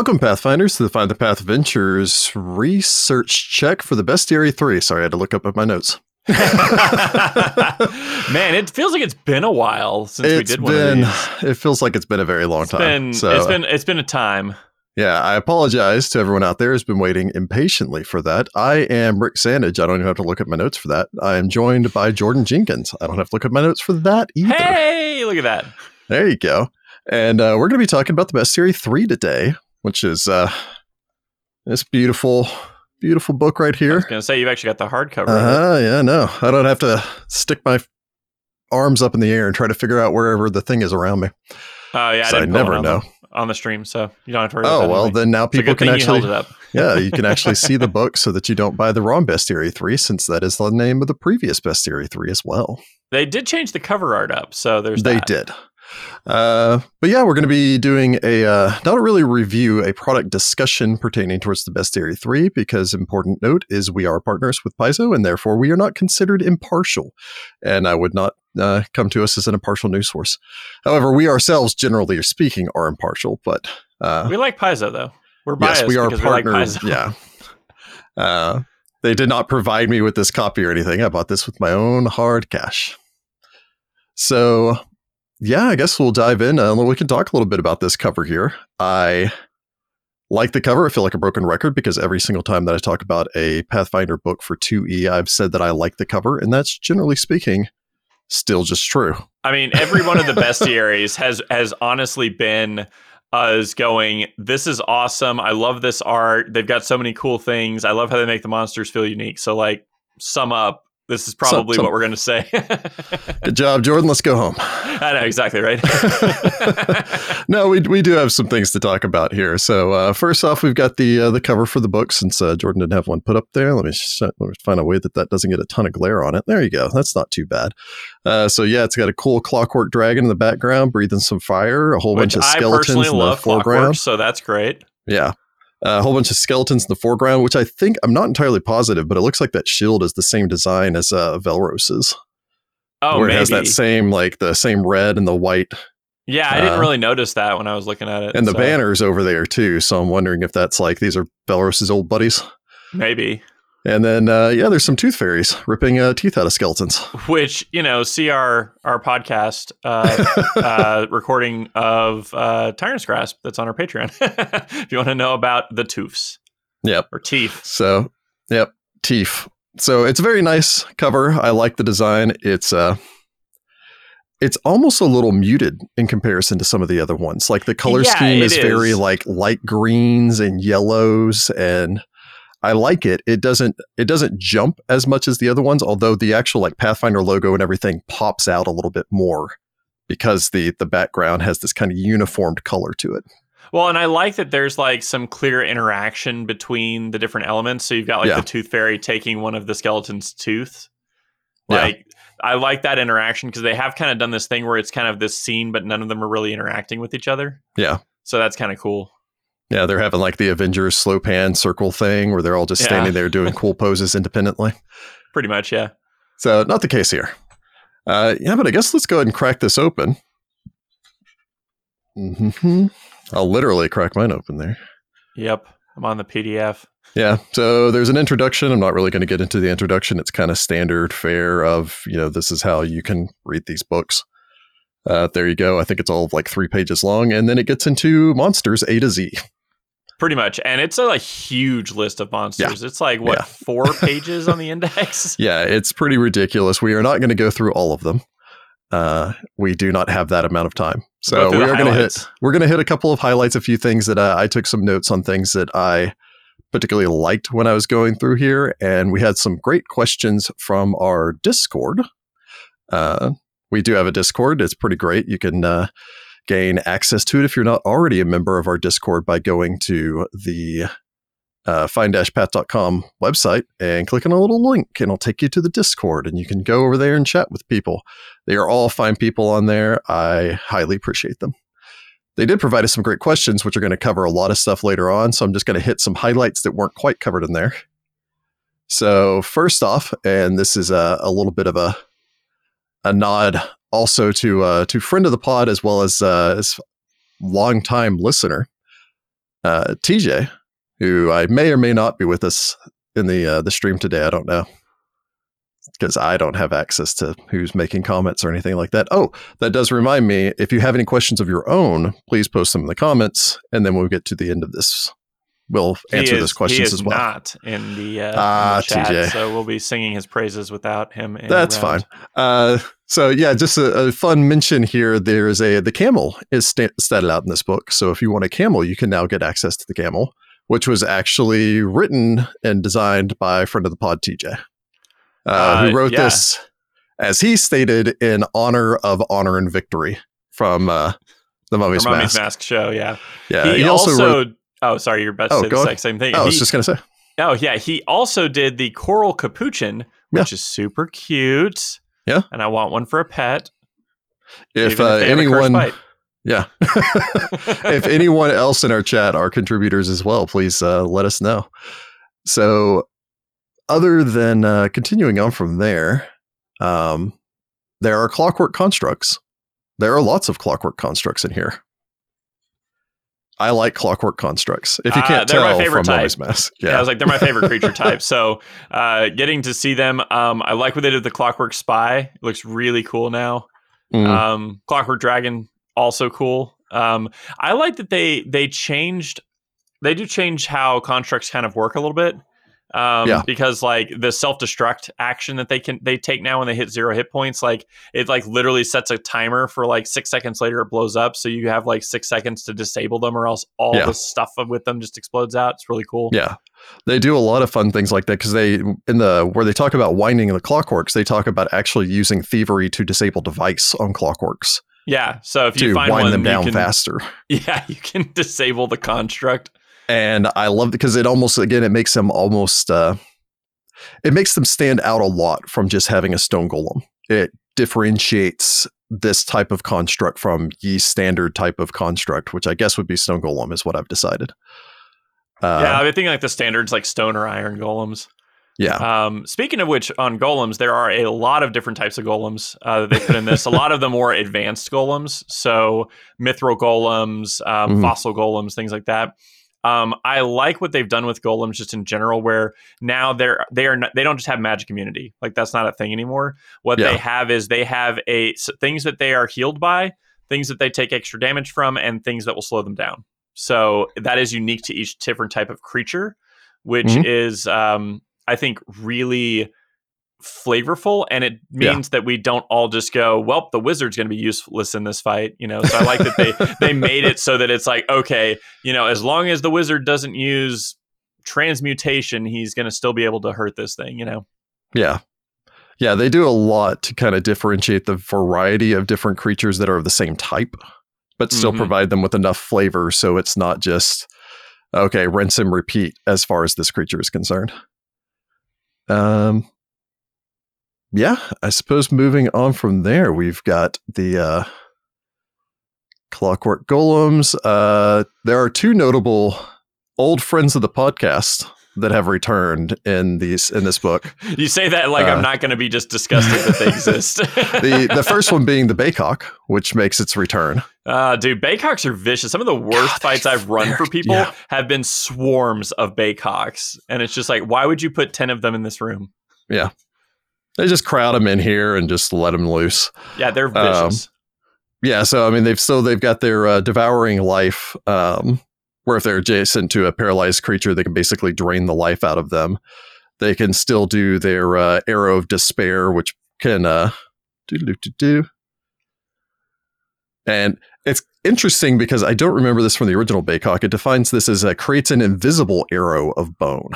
Welcome, Pathfinders, to the Find the Path Ventures research check for the Bestiary 3. Sorry, I had to look up at my notes. Man, it feels like it's been a while since we It's did one of these. it feels like it's been a very long It's time. been, so, it's been, it's been a time. yeah, I apologize to everyone out there who's been waiting impatiently for that. I am Rick Sandage. I don't even have to look at my notes for that. I am joined by Jordan Jenkins. I don't have to look at my notes for that either. Hey, look at that. There you go. And uh, we're going to be talking about the Bestiary 3 today, which is uh, this beautiful, beautiful book right here. I was gonna say you've actually got the hardcover. it. Uh-huh, yeah, no. I don't have to stick my arms up in the air and try to figure out wherever the thing is around me. Oh yeah, I, I never on know. the, on the stream, so you don't have to worry. about Oh, well, anyway. then now people can actually, you held it up. yeah, you can actually see the book so that you don't buy the wrong Bestiary 3, since that is the name of the previous Bestiary 3 as well. They did change the cover art up, so there's they that. did. Uh, but yeah, we're going to be doing a uh, not really review, a product discussion pertaining towards the Bestiary 3, because important note is we are partners with Paizo, and therefore we are not considered impartial. And I would not uh, come to us as an impartial news source. However, we ourselves, generally speaking, are impartial, but uh, We like Paizo though. We're biased yes, we are partners. we like yeah. Uh, they did not provide me with this copy or anything. I bought this with my own hard cash. So, yeah, I guess we'll dive in. Uh, we can talk a little bit about this cover here. I like the cover. I feel like a broken record because every single time that I talk about a Pathfinder book for 2E, I've said that I like the cover, and that's generally speaking still just true. I mean, every one of the bestiaries has has honestly been us going, this is awesome. I love this art. They've got so many cool things. I love how they make the monsters feel unique. So like sum up, this is probably sum- what we're gonna say. Good job, Jordan. Let's go home. I know exactly right. no, we we do have some things to talk about here. So uh, first off, we've got the uh, the cover for the book. Since uh, Jordan didn't have one put up there, let me sh- let me find a way that that doesn't get a ton of glare on it. There you go. That's not too bad. Uh, so yeah, it's got a cool clockwork dragon in the background, breathing some fire. A whole Which bunch of I skeletons personally in the love foreground. so that's great. Yeah. A whole bunch of skeletons in the foreground, which I think I'm not entirely positive, but it looks like that shield is the same design as uh, Velros's, Oh, where maybe. it has that same like the same red and the white yeah, I didn't uh, really notice that when I was looking at it. and the banners over there too. So I'm wondering if that's like these are Belros's old buddies. Maybe. And then uh, yeah, there's some tooth fairies ripping uh, teeth out of skeletons. Which, you know, see our our podcast uh uh, recording of uh, Tyrant's Grasp that's on our Patreon. if you want to know about the toofs Yep. or teeth. So yep, teeth. So it's a very nice cover. I like the design. It's uh it's almost a little muted in comparison to some of the other ones. Like the color Yeah, scheme is very like light greens and yellows and I like it. It doesn't it doesn't jump as much as the other ones, although the actual like Pathfinder logo and everything pops out a little bit more because the the background has this kind of uniformed color to it. Well, and I like that there's like some clear interaction between the different elements. So you've got like Yeah. the tooth fairy taking one of the skeleton's tooth. Yeah. Like I like that interaction because they have kind of done this thing where it's kind of this scene, but none of them are really interacting with each other. Yeah. So that's kind of cool. Yeah, they're having like the Avengers slow pan circle thing where they're all just Yeah. standing there doing cool poses independently. Pretty much, yeah. So not the case here. Uh, yeah, but I guess let's go ahead and crack this open. Mm-hmm. I'll literally crack mine open there. Yep. I'm on the PDF. Yeah. So there's an introduction. I'm not really going to get into the introduction. It's kind of standard fare of, you know, this is how you can read these books. Uh, there you go. I think it's all like three pages long. And then it gets into monsters A to Z. Pretty much. And it's a, huge list of monsters. It's like, what, Yeah. four pages on the index? Yeah, it's pretty ridiculous. We are not going to go through all of them. Uh, we do not have that amount of time. So we are going to hit we're going to hit a couple of highlights, a few things that uh, I took some notes on things that I particularly liked when I was going through here, and we had some great questions from our Discord. Uh, we do have a Discord; it's pretty great. You can uh, gain access to it if you're not already a member of our Discord by going to the uh, find-path.com website and click on a little link, and it'll take you to the Discord, and you can go over there and chat with people. They are all fine people on there. I highly appreciate them. They did provide us some great questions, which are going to cover a lot of stuff later on. So I'm just going to hit some highlights that weren't quite covered in there. So first off, and this is a, a little bit of a a nod also to uh, to friend of the pod as well as uh, as longtime listener. uh, TJ, who I may or may not be with us in the uh, the stream today. I don't know because I don't have access to who's making comments or anything like that. Oh, that does remind me. If you have any questions of your own, please post them in the comments, and then we'll get to the end of this. We'll answer is, those questions as well. Not in the, uh, Ah, in the chat, TJ. so we'll be singing his praises without him. in That's fine. Uh, so yeah, just a, a fun mention here. There's a the camel is sta- statted out in this book. So if you want a camel, you can now get access to the camel, which was actually written and designed by friend of the pod, TJ, uh, Uh, who wrote yeah. this, as he stated, in honor of honor and victory from uh, the Mummy's From Mummy's Mask. Mask show. Yeah. Yeah, he, also. wrote. oh, sorry, you're about to Oh, say the on. exact same thing. Oh, I was just gonna say. Oh yeah, he also did the coral capuchin, which is super cute. Yeah. and I want one for a pet. If, uh, they have a cursed anyone, yeah, if anyone else in our chat are contributors as well, please uh, let us know. So, other than uh, continuing on from there, um, there are clockwork constructs. There are lots of clockwork constructs in here. I like clockwork constructs. If you Ah, can't they're my tell favorite from type. Yeah. yeah, I was like, they're my favorite creature type. So, uh, getting to see them, um, I like what they did with the Clockwork Spy. It looks really cool now. Mm, Um, Clockwork Dragon also cool. Um, I like that they they changed. They do change how constructs kind of work a little bit. Um, Yeah. because like the self destruct action that they can they take now when they hit zero hit points, like it like literally sets a timer for like six seconds later it blows up, so you have like six seconds to disable them, or else all Yeah. the stuff with them just explodes out. It's really cool. Yeah. They do a lot of fun things like that because they, in the, where they talk about winding the clockworks, they talk about actually using thievery to disable device on clockworks Yeah. So if you find wind one, them you down can, faster. Yeah, you can disable the construct. And I love it, because it almost, again, it makes them almost, uh, it makes them stand out a lot from just having a stone golem. It differentiates this type of construct from ye standard type of construct, which I guess would be stone golem, is what I've decided. Uh, yeah, I think like the standards like stone or iron golems. yeah. Um, speaking of which, on golems, there are a lot of different types of golems uh, that they put in this. a lot of the more advanced golems, so mithril golems, um, Mhm. fossil golems, things like that. Um, I like what they've done with golems just in general, where now they're they are not, they don't just have magic immunity, like that's not a thing anymore. What Yeah. they have is they have a things that they are healed by, things that they take extra damage from, and things that will slow them down. So that is unique to each different type of creature, which Mhm. is um, I think really flavorful and it Yeah. means that we don't all just go well the wizard's going to be useless in this fight you know so i like that they they made it so that it's like okay you know as long as the wizard doesn't use transmutation he's going to still be able to hurt this thing you know Yeah. Yeah, they do a lot to kind of differentiate the variety of different creatures that are of the same type, but still Mhm. provide them with enough flavor so it's not just, okay, rinse and repeat as far as this creature is concerned. Um, yeah, I suppose moving on from there, we've got the uh, Clockwork Golems. Uh, there are two notable old friends of the podcast that have returned in these in this book. you say that like Uh, i'm not going to be just disgusted that they exist the the first one being the Baykok, which makes its return. Uh, dude, Baykoks are vicious. Some of the worst God, fights I've run for people yeah. have been swarms of Baykoks. And it's just like, why would you put 10 of them in this room? They just crowd them in here and just let them loose. Yeah, they're Um, vicious. Yeah, so I mean, they've still they've got their uh, devouring life, um, where if they're adjacent to a paralyzed creature, they can basically drain the life out of them. They can still do their uh, arrow of despair, which can uh, do do do do. And it's interesting because I don't remember this from the original Baykok. It defines this as uh, creates an invisible arrow of bone.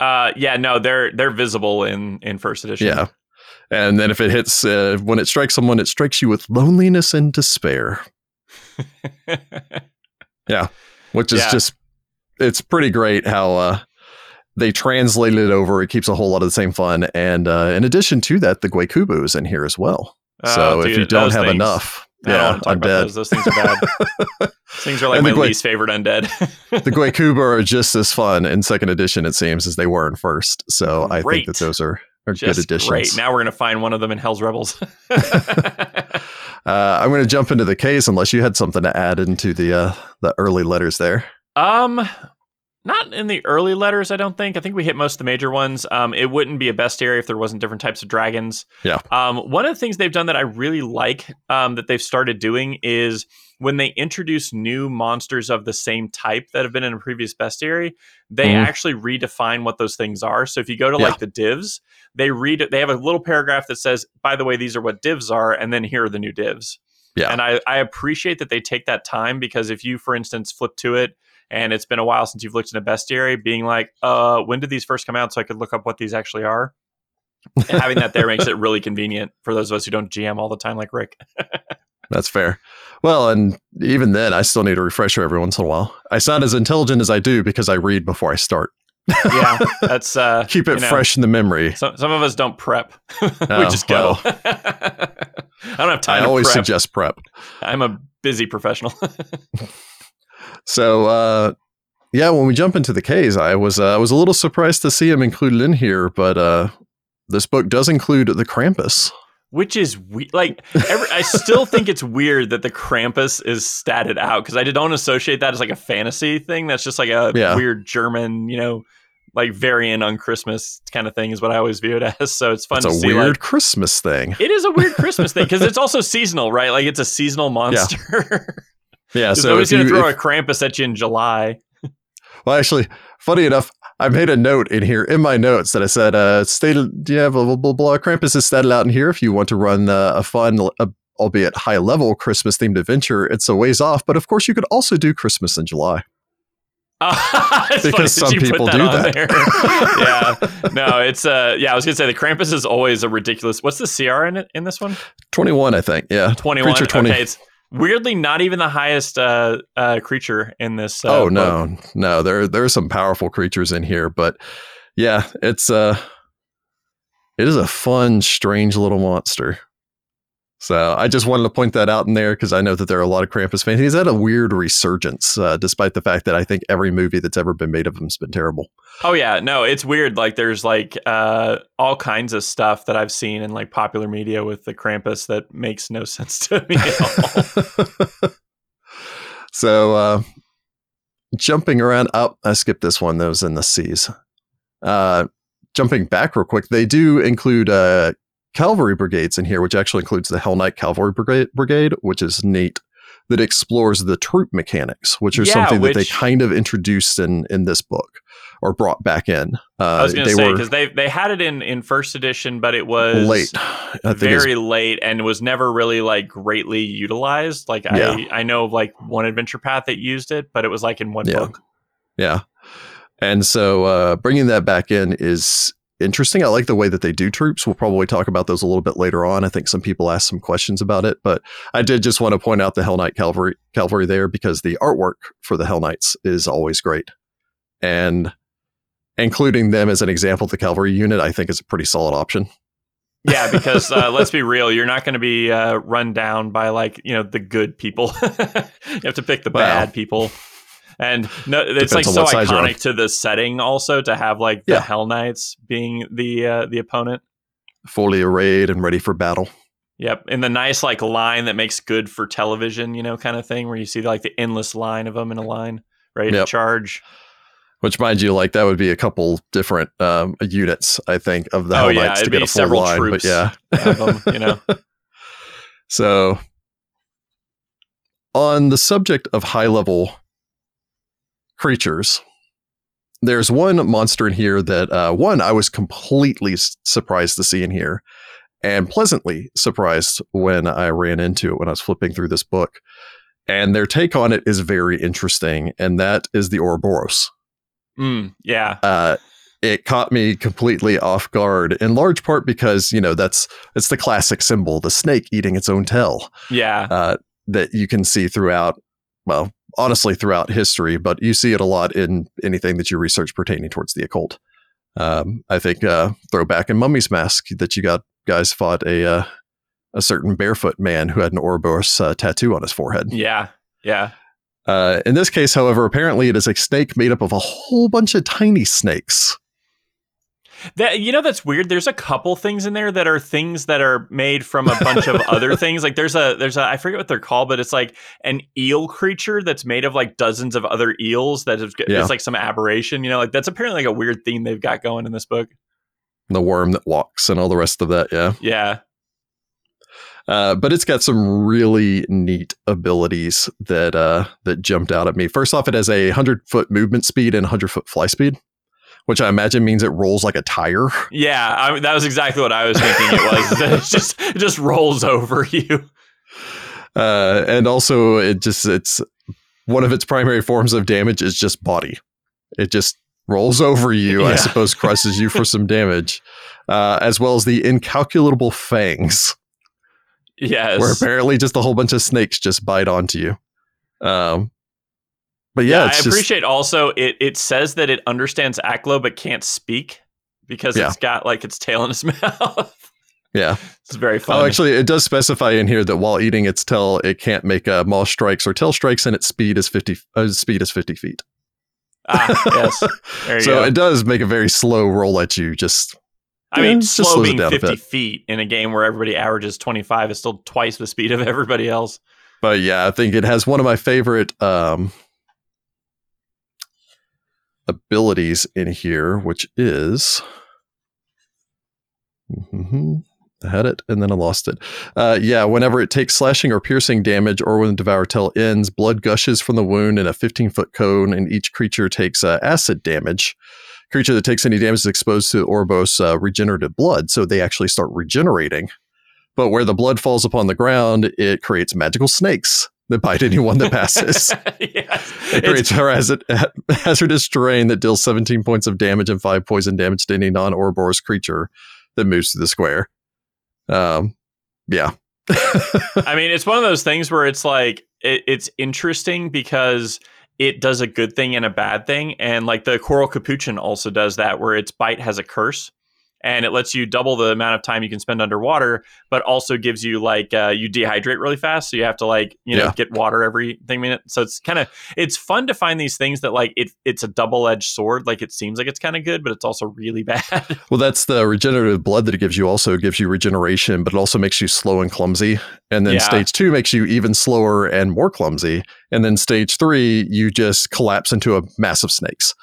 Uh, yeah, no, they're they're visible in in first edition. Yeah. And then if it hits, uh, when it strikes someone, it strikes you with loneliness and despair, yeah, which is Yeah. just, it's pretty great how uh, they translated it over. It keeps a whole lot of the same fun. And uh, in addition to that, the Huecuva is in here as well. so Oh, if you don't have things- enough, yeah, talk I'm about. Those. those things are bad. Those things are like And my least favorite undead. the Huecuva are just as fun in second edition, it seems, as they were in first. So I think that those are, are good Just additions. great. Now we're gonna find one of them in Hell's Rebels. Uh, I'm going to jump into the case unless you had something to add into the uh, the early letters there. Um, not in the early letters, I don't think. I think we hit most of the major ones. Um, it wouldn't be a bestiary if there wasn't different types of dragons. Yeah. Um, one of the things they've done that I really like um, that they've started doing is when they introduce new monsters of the same type that have been in a previous bestiary, they Mhm. actually redefine what those things are. So if you go to Yeah. like the divs, they read. They have a little paragraph that says, "By the way, these are what divs are," and then here are the new divs. Yeah. And I, I appreciate that they take that time because if you, for instance, flip to it and it's been a while since you've looked in a bestiary, being like, uh, when did these first come out so I could look up what these actually are? And having that there makes it really convenient for those of us who don't GM all the time like Rick. That's fair. Well, and even then, I still need a refresher every once in a while. I sound as intelligent as I do because I read before I start. yeah, that's uh, Keep it you know, fresh in the memory. Some, some of us don't prep. we Oh, just go. I don't have time I always prep. suggest prep. I'm a busy professional. So, uh, yeah, when we jump into the K's, I was uh, I was a little surprised to see him included in here, but uh, this book does include the Krampus. Which is we- like every, I still think it's weird that the Krampus is statted out because I don't associate that as like a fantasy thing. That's just like a Yeah. weird German, you know, like variant on Christmas kind of thing is what I always view it as. So it's fun It's a see. weird Like, Christmas thing. it is a weird Christmas thing because it's also seasonal, right? Like it's a seasonal monster. Yeah, so so nobody's gonna throw if- a Krampus at you in July. well, actually, funny enough, I made a note in here in my notes that I said, uh, stated, yeah, blah, blah, blah, blah. Krampus is stated out in here if you want to run uh, a fun, uh, albeit high level Christmas themed adventure. It's a ways off, but of course, you could also do Christmas in July. Because some people that do that. yeah, no, it's uh, yeah. I was gonna say the Krampus is always a ridiculous. What's the CR in it in this one? 21, I think. Yeah. Twenty one. Creature 20. Okay, it's weirdly not even the highest uh, uh creature in this. Uh, oh book. no, no, there there are some powerful creatures in here, but yeah, it's uh it is a fun, strange little monster. So I just wanted to point that out in there because I know that there are a lot of Krampus fans. He's had a weird resurgence, uh, despite the fact that I think every movie that's ever been made of him's been terrible. Oh yeah, no, it's weird. Like there's like uh all kinds of stuff that I've seen in like popular media with the Krampus that makes no sense to me at all. so uh, jumping around up, I skipped this one. That was in the seas. Uh, jumping back real quick, they do include uh, cavalry brigades in here, which actually includes the Hell Knight Cavalry Brigade, brigade which is neat. That explores the troop mechanics, which are Yeah, something that they kind of introduced in in this book or brought back in. Uh, I was gonna say because they they had it in in first edition, but it was late. I think very late and was never really like greatly utilized. Like Yeah. I I know of like one adventure path that used it, but it was like in one Yeah. book. Yeah. And so uh, bringing that back in is interesting. I like the way that they do troops. We'll probably talk about those a little bit later on. I think some people asked some questions about it, but I did just want to point out the Hell Knight Cavalry, Cavalry there because the artwork for the Hell Knights is always great. And including them as an example of the cavalry unit, I think is a pretty solid option. Yeah, because uh, let's be real, you're not going to be uh, run down by like you know the good people. you have to pick the Well, bad people. And no, it's depends like so what size you're on. iconic to the setting, also to have like the Yeah. Hell Knights being the uh, the opponent. Fully arrayed and ready for battle. Yep, and the nice like line that makes good for television, you know, kind of thing, where you see like the endless line of them in a line, ready Yep. to charge. Which, mind you, like that would be a couple different um, units, I think, of the Oh, Hell yeah, Knights to get be a full several line. troops. But yeah, Of them, you know, So, on the subject of high level creatures, there's one monster in here that, uh, one, I was completely s- surprised to see in here and pleasantly surprised when I ran into it when I was flipping through this book. And their take on it is very interesting, and that is the Ouroboros. mm, yeah, Uh, it caught me completely off guard, in large part because you know that's it's the classic symbol, the snake eating its own tail yeah, uh, that you can see throughout, well, honestly, throughout history, but you see it a lot in anything that you research pertaining towards the occult. Um, I think uh, throwback in Mummy's Mask that you got guys fought a uh, a certain barefoot man who had an Ouroboros uh, tattoo on his forehead. yeah, yeah. Uh, in this case, however, apparently it is a snake made up of a whole bunch of tiny snakes. That you know that's weird. There's a couple things in there that are things that are made from a bunch of other things. Like there's a there's a I forget what they're called, but it's like an eel creature that's made of like dozens of other eels that is Yeah. it's like some aberration. You know, like that's apparently like a weird theme they've got going in this book. The worm that walks and all the rest of that. Yeah. Yeah, Uh, but it's got some really neat abilities that uh, that jumped out at me. First off, it has a hundred foot movement speed and hundred foot fly speed, which I imagine means it rolls like a tire. yeah. I that was exactly what I was thinking. It was it just it just rolls over you. Uh, and also, it just it's one of its primary forms of damage is just body. It just rolls over you, I Yeah. suppose, crushes you for some damage, uh, as well as the incalculable fangs. Yes. where apparently just a whole bunch of snakes just bite onto you. Um, but yeah, yeah, I just, appreciate also it it says that it understands Aklo but can't speak because Yeah. it's got like its tail in its mouth. yeah. it's very funny. Oh, actually, it does specify in here that while eating its tail, it can't make uh, maw strikes or tail strikes, and its speed is fifty. Uh, speed is fifty feet. ah, yes. There you so go. it does make a very slow roll at you. Just I mean, just slow being 50 feet in a game where everybody averages 25 is still twice the speed of everybody else. But yeah, I think it has one of my favorite um, abilities in here, which is. Mhm. I had it and then I lost it. Uh, yeah, whenever it takes slashing or piercing damage, or when Devour Tail ends, blood gushes from the wound in a 15 foot cone, and each creature takes uh, acid damage. Creature that takes any damage is exposed to Orbos uh, regenerative blood, so they actually start regenerating. But where the blood falls upon the ground, it creates magical snakes that bite anyone that passes. yes. It creates hazard, hazardous terrain that deals 17 points of damage and 5 poison damage to any non Ouroboros creature that moves to the square. Um, yeah. I mean, it's one of those things where it's like it, it's interesting because it does a good thing and a bad thing, and like the coral capuchin also does that, where its bite has a curse, and it lets you double the amount of time you can spend underwater, but also gives you like uh, you dehydrate really fast, so you have to like you know Yeah. get water every thing minute. So it's kind of it's fun to find these things that like it it's a double edged sword. Like it seems like it's kind of good, but it's also really bad. Well, that's the regenerative blood that it gives you. Also, gives you regeneration, but it also makes you slow and clumsy. And then Yeah. stage two makes you even slower and more clumsy. And then stage three, you just collapse into a mass of snakes.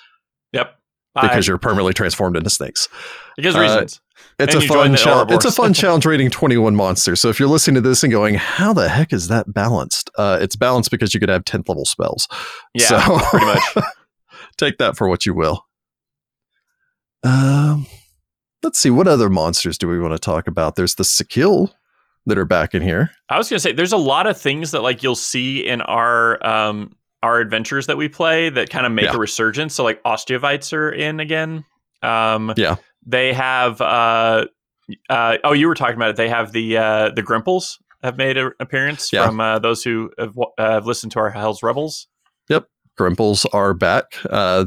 Because I- you're permanently transformed into snakes. because uh, reasons. It's And a fun challenge. It's a fun challenge rating 21 monster. So if you're listening to this and going, "How the heck is that balanced?" Uh, it's balanced because you could have 10th level spells. Yeah, so, pretty much. take that for what you will. Um, let's see. What other monsters do we want to talk about? There's the Sekil that are back in here. I was gonna say there's a lot of things that like you'll see in our um our adventures that we play that kind of make Yeah. a resurgence. So like Ostovites are in again. Um Yeah. They have uh uh oh you were talking about it. They have the uh the Grimples have made an appearance Yeah. from uh, those who have, uh, have listened to our Hell's Rebels. Yep, Grimples are back. Uh,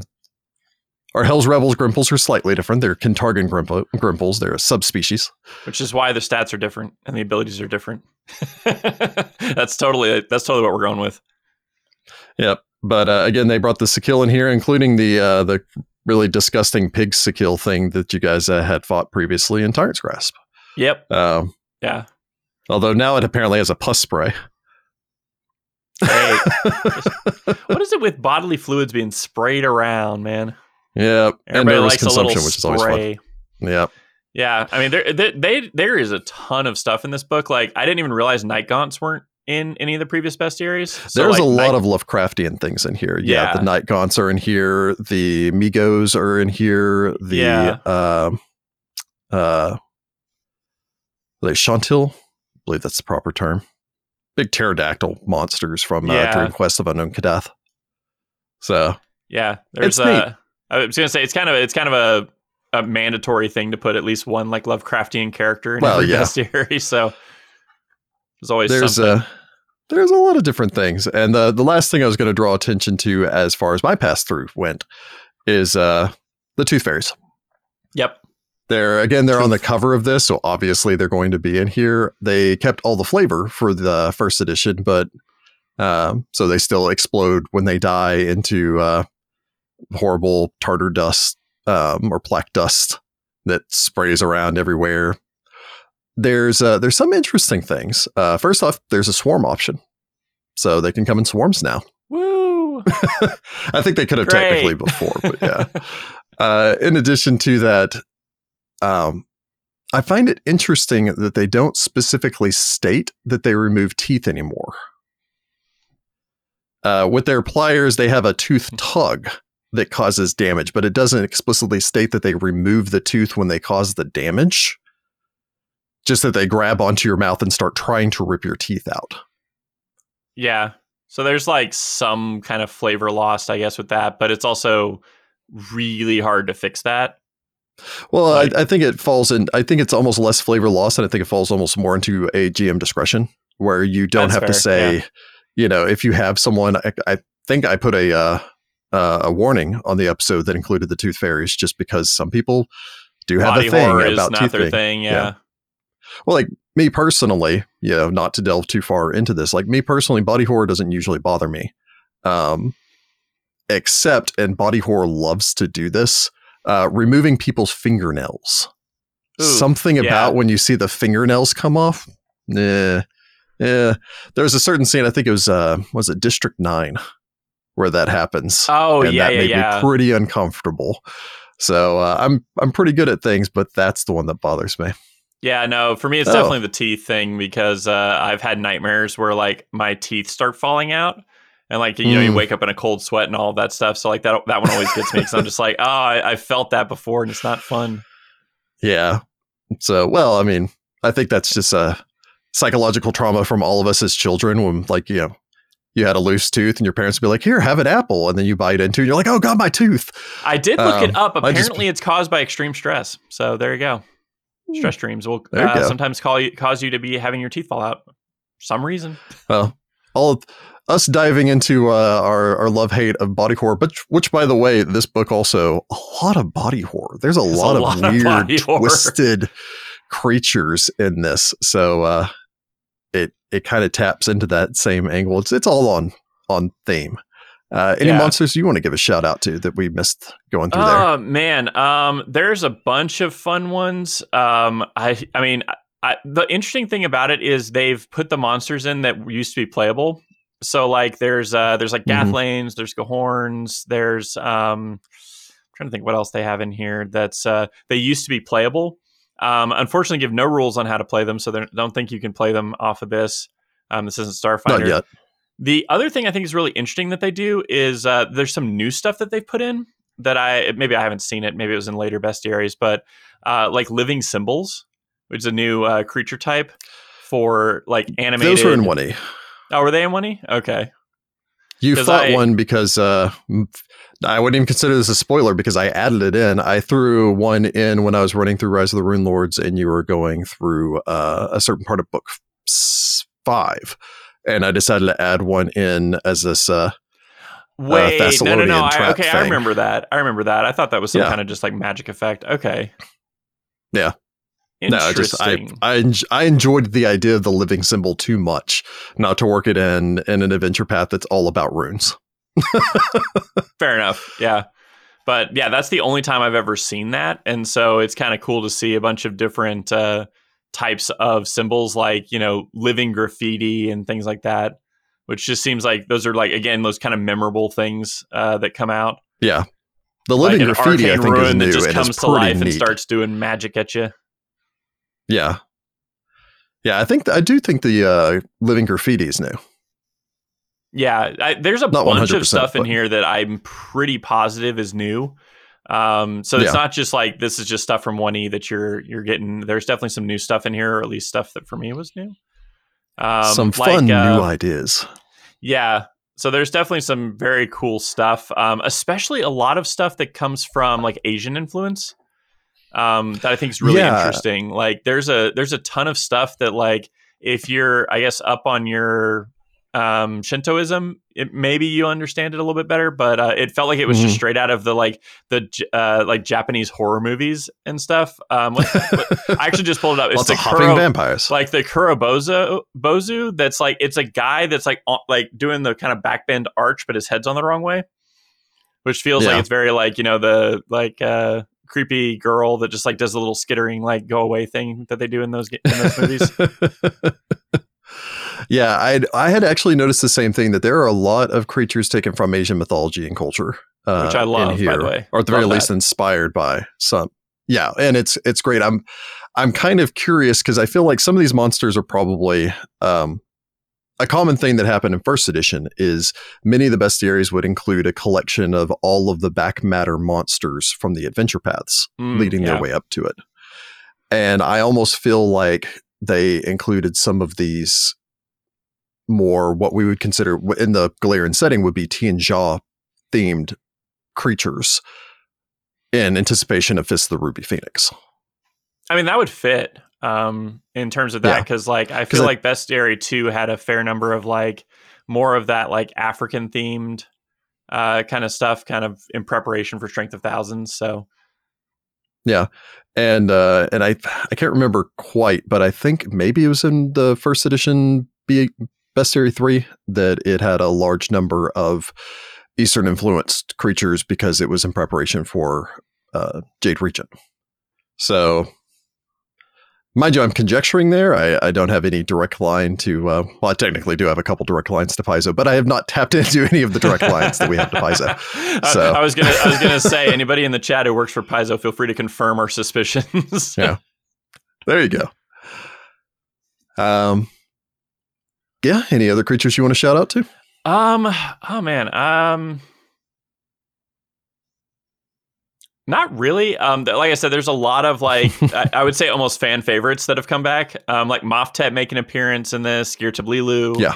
our Hell's Rebels Grimples are slightly different. They're Kintargan Grimple, Grimples. They're a subspecies. Which is why the stats are different and the abilities are different. that's totally that's totally what we're going with. Yep. But uh, again, they brought the Sekil in here, including the uh, the really disgusting pig Sekil thing that you guys uh, had fought previously in Tyrant's Grasp. Yep. Um, Yeah. although now it apparently has a pus spray. Hey, what is it with bodily fluids being sprayed around, man? Yep. and Everybody nervous likes a little consumption, which is always fun. Yep. Yeah, I mean, there, there, they, there is a ton of stuff in this book. Like, I didn't even realize night gaunts weren't in any of the previous bestiaries. So, There's like, a lot of Lovecraftian things in here. Yeah, Yeah. the Night Gaunts are in here. The Mi-Gos are in here. The Yeah. um, uh, like Shantak, I believe that's the proper term. Big pterodactyl monsters from uh, Yeah. Dream Quest of Unknown Kadath. So yeah. There's neat. uh, I was gonna say it's kind of it's kind of a, a mandatory thing to put at least one like Lovecraftian character in Well, every yeah. series. So there's always there's something. uh, there's a lot of different things, and the the last thing I was going to draw attention to as far as my pass through went is uh, the Tooth Fairies. yep. They're again, they're on the cover of this, so obviously they're going to be in here. They kept all the flavor for the first edition, but um, so they still explode when they die into uh, horrible tartar dust um, or plaque dust that sprays around everywhere. There's uh, there's some interesting things. Uh, first off, there's a swarm option, so they can come in swarms now. Woo! I think they could have Great. technically before, but yeah. uh, in addition to that, um, I find it interesting that they don't specifically state that they remove teeth anymore. Uh, with their pliers, they have a tooth tug that causes damage, but it doesn't explicitly state that they remove the tooth when they cause the damage. Just that they grab onto your mouth and start trying to rip your teeth out. Yeah. So there's like some kind of flavor lost, I guess, with that, but it's also really hard to fix that. Well, Like- I, I think it falls in. I think it's almost less flavor loss, and I think it falls almost more into a GM discretion, where you don't have to fair, say, you know, if you have someone. I, I think I put a uh, uh, a warning on the episode that included the tooth fairies, just because some people do have Body a thing is about not teeth. their thing. thing. Yeah. Yeah. Well, like me personally, you know, not to delve too far into this, like me personally, body horror doesn't usually bother me. Um, except, and body horror loves to do this, uh, removing people's fingernails. Ooh, Something yeah. about when you see the fingernails come off. Nah. Yeah. There's a certain scene, I think it was, uh, was it District 9 where that happens Oh, and yeah, that yeah, made yeah. me pretty uncomfortable. So uh, I'm I'm pretty good at things, but that's the one that bothers me. Yeah, no, for me it's Oh. definitely the teeth thing because uh, I've had nightmares where like my teeth start falling out. And like you know, you Mm. wake up in a cold sweat and all that stuff. So like that that one always gets me because I'm just like, oh, I, I felt that before and it's not fun. Yeah. So well, I mean, I think that's just a psychological trauma from all of us as children when like you know you had a loose tooth and your parents would be like, "Here, have an apple," and then you bite into it, and you're like, "Oh God, my tooth!" I did look it Um, up. I just- Apparently, it's caused by extreme stress. So there you go. Stress dreams will uh, sometimes call you, cause you to be having your teeth fall out. For some reason. Well, all of us diving into uh, our our love hate of body horror, but which, by the way, this book also a lot of body horror. There's a There's a lot lot of of weird, horror. twisted creatures in this. So uh, it it kind of taps into that same angle. It's it's all on on theme. Uh, any Yeah. monsters you want to give a shout out to that we missed going through there? Oh man, um, there's a bunch of fun ones. Um, I, I mean, I, the interesting thing about it is they've put the monsters in that used to be playable. So like, there's uh, there's like Mhm. Gathlains, there's Ghorans, there's um, I'm trying to think what else they have in here that's uh, they used to be playable. Um, unfortunately, give no rules on how to play them, so they don't think you can play them off of this. Um, this isn't Starfinder. Not yet. The other thing I think is really interesting that they do is uh, there's some new stuff that they've put in that I maybe I haven't seen it. Maybe it was in later bestiaries, but uh, like living symbols, which is a new uh, creature type for like animated. Those were in one E. Oh, were they in one E? Okay. You fought I- one because uh, I wouldn't even consider this a spoiler because I added it in. I threw one in when I was running through Rise of the Runelords, and you were going through uh, a certain part of book five, and I decided to add one in as this. Uh, Wait, no, no, no. I, okay, I remember that. I remember that. I thought that was some Yeah. kind of just like magic effect. Okay. Yeah. no, I just I, Interesting. I I enjoyed the idea of the living symbol too much not to work it in in an adventure path that's all about runes. Fair enough. Yeah. But yeah, that's the only time I've ever seen that. And so it's kind of cool to see a bunch of different uh, types of symbols like, you know, living graffiti and things like that, which just seems like those are like, again, those kind of memorable things uh, that come out. Yeah, the living like graffiti I think is new that just comes to life neat. and starts doing magic at you. Yeah. Yeah, I think I do think the uh, living graffiti is new. Yeah, I, there's a Not bunch of 100%, stuff in here that I'm pretty positive is new. Um, so it's not just like this is just stuff from one E that you're you're getting. There's definitely some new stuff in here, or at least stuff that for me was new. Um, Some like, fun uh, new ideas. Yeah. So there's definitely some very cool stuff, um, especially a lot of stuff that comes from like Asian influence. Um, that I think is really Yeah. interesting. Like there's a there's a ton of stuff that like if you're I guess up on your um, Shintoism, it, maybe you understand it a little bit better. But uh, it felt like it was just Mhm. straight out of the like the uh, like Japanese horror movies and stuff. Um, what- I actually just pulled it up. It's Lots the of hopping Kuro- vampires. like the Kurobozo Bozu. That's like it's a guy that's like on, like doing the kind of backbend arch, but his head's on the wrong way, which feels Yeah. like it's very like you know the like uh creepy girl that just like does a little skittering like go away thing that they do in those in those movies. yeah, I I had actually noticed the same thing that there are a lot of creatures taken from Asian mythology and culture, uh, Which I love, in by here, the way. or at the very Love least that. inspired by some. Yeah, and it's it's great. I'm I'm kind of curious because I feel like some of these monsters are probably um, a common thing that happened in first edition is many of the bestiaries would include a collection of all of the back matter monsters from the adventure paths Mm, leading yeah. their way up to it. And I almost feel like they included some of these more what we would consider in the Golarion setting would be Tian Xia themed creatures in anticipation of Fist of the Ruby Phoenix. I mean, that would fit um, in terms of that Yeah. because, like, I feel like Bestiary Two had a fair number of like more of that like African themed uh, kind of stuff, kind of in preparation for Strength of Thousands. So yeah, And uh and I I can't remember quite, but I think maybe it was in the first edition B Bestiary 3 that it had a large number of Eastern influenced creatures because it was in preparation for uh, Jade Regent. So, mind you, I'm conjecturing there. I, I don't have any direct line to, uh, well, I technically do have a couple direct lines to Paizo, but I have not tapped into any of the direct lines that we have to Paizo. I- So- I, was gonna I was gonna say anybody in the chat who works for Paizo, feel free to confirm our suspicions. Yeah. There you go. Um, yeah. Any other creatures you want to shout out to? Um. Oh man. Um. Not really. Um. Like I said, there's a lot of like I, I would say almost fan favorites that have come back. Um. Like Moftet make an appearance in this. Gear Tablilu. Yeah.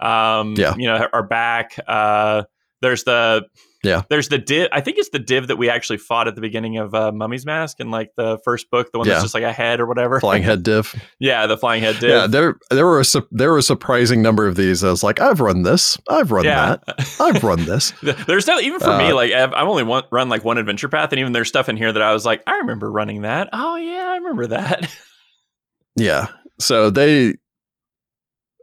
Um. Yeah. You know are back. Uh. There's the. Yeah. There's the div. I think it's the div that we actually fought at the beginning of uh, Mummy's Mask in like the first book, the one Yeah. that's just like a head or whatever. Flying Head Div. yeah, the flying head div. Yeah, there there were a, su- there were a surprising number of these. I was like, I've run this. I've run yeah. that. I've run this. There's no even for me Uh, like I've, I've only one, run like one adventure path, and even there's stuff in here that I was like, I remember running that. Oh yeah, I remember that. Yeah. So they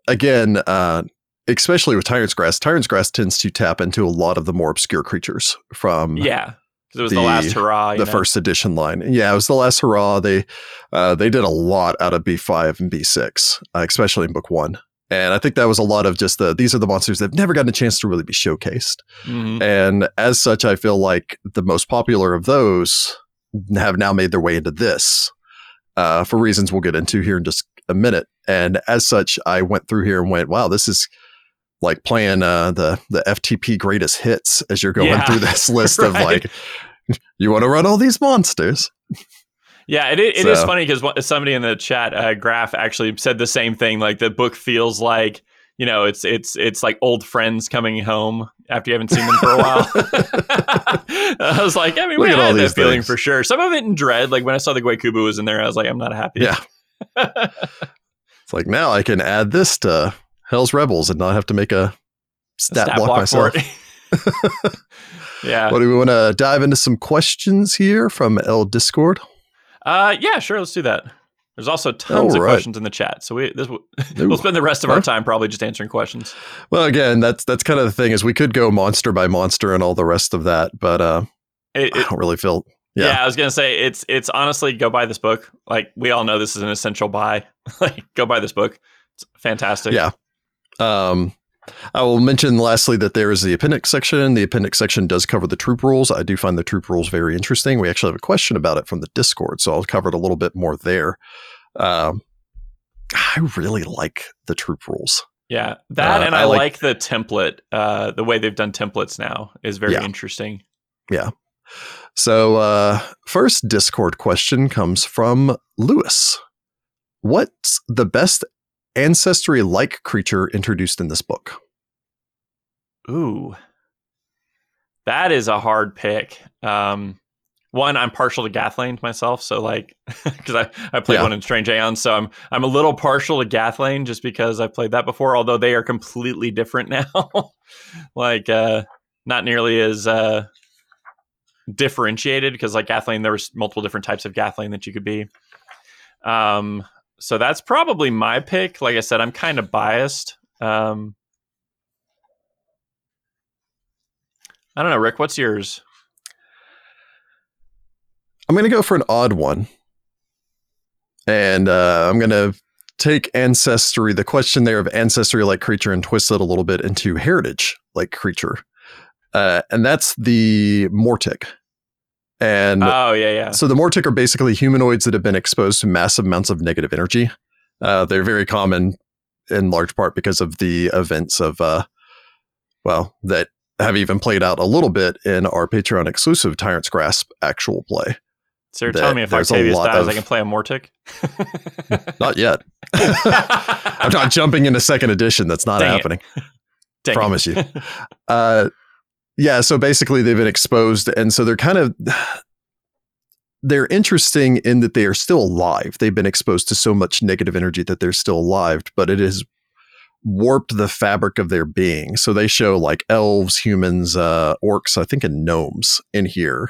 again, uh, especially with Tyrant's Grasp, Tyrant's Grasp tends to tap into a lot of the more obscure creatures from yeah, because it was the, The- last hurrah. the know? first edition line. Yeah, it was the last hurrah. They uh, they did a lot out of B five and B six, uh, especially in book one. And I think that was a lot of just the these are the monsters that have never gotten a chance to really be showcased. Mhm. And as such, I feel like the most popular of those have now made their way into this uh, for reasons we'll get into here in just a minute. And as such, I went through here and went, wow, this is like playing uh, the the FTP greatest hits as you're going Yeah. through this list of like, you want to run all these monsters. Yeah, it, it is So- funny because somebody in the chat, uh, Graph, actually said the same thing. Like the book feels like you know it's it's it's like old friends coming home after you haven't seen them for a while. I was like, I mean, Look we had all that these feeling things. for sure. Some of it in Dread, like when I saw the Huecuva was in there, I was like, I'm not happy. Yeah. It's like now I can add this to Hell's Rebels and not have to make a stat, block, myself. it. yeah. What do we want to dive into some questions here from L Discord? Uh, yeah, sure. Let's do that. There's also tons of questions in the chat, so we this, we'll spend the rest of our time probably just answering questions. Well, again, that's that's kind of the thing is we could go monster by monster and all the rest of that, but uh, It, I don't really feel. yeah. Yeah. I was gonna say it's it's honestly go buy this book. Like we all know this is an essential buy. like go buy this book. It's fantastic. Yeah. Um, I will mention lastly that there is the appendix section. The appendix section does cover the troop rules. I do find the troop rules very interesting. We actually have a question about it from the Discord, so I'll cover it a little bit more there. Um, I really like the troop rules. Yeah. That Uh, and I, I like- like, the template. Uh, the way they've done templates now is very Yeah. interesting. Yeah. So, uh, first Discord question comes from Lewis. What's the best ancestry like creature introduced in this book? Ooh, that is a hard pick. Um, one, I'm partial to Gathlain myself, so like, because I, I played Yeah. one in Strange Aeons, so I'm I'm a little partial to Gathlain just because I played that before. Although they are completely different now, like uh, not nearly as uh, differentiated because like Gathlain, there was multiple different types of Gathlain that you could be. Um, so that's probably my pick. Like I said, I'm kind of biased. Um, I don't know, Rick. What's yours? I'm going to go for an odd one. And uh, I'm going to take ancestry, the question there of ancestry like creature, and twist it a little bit into heritage like creature. Uh, and that's the Mortic. And oh, yeah, yeah. so the Mortic are basically humanoids that have been exposed to massive amounts of negative energy. Uh, they're very common in large part because of the events of, uh, well, that have even played out a little bit in our Patreon exclusive Tyrant's Grasp actual play. So you're telling me if Octavius dies, of- I can play a Mortic? Not yet. I'm not jumping into second edition. That's not Dang happening. Dang it. Promise you. Uh, yeah. So basically, they've been exposed, and so they're kind of they're interesting in that they are still alive. They've been exposed to so much negative energy that they're still alive, but it has warped the fabric of their being. So they show like elves, humans, uh, orcs, I think, and gnomes in here,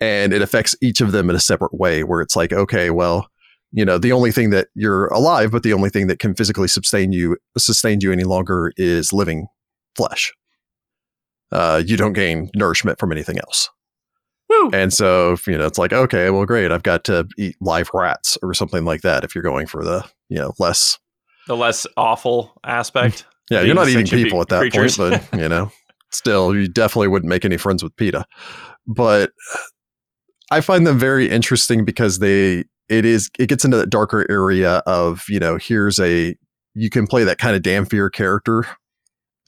and it affects each of them in a separate way. Where it's like, okay, well, you know, the only thing that you're alive, but the only thing that can physically sustain you sustain you any longer is living flesh. Uh, you don't gain nourishment from anything else. Woo. And so, you know, it's like, okay, well, great. I've got to eat live rats or something like that if you're going for the, you know, less. the less awful aspect. Yeah, you're not eating people at that creatures. point, but, you know, still, you definitely wouldn't make any friends with PETA. But I find them very interesting because they, it is, it gets into that darker area of, you know, here's a, you can play that kind of dhampir character,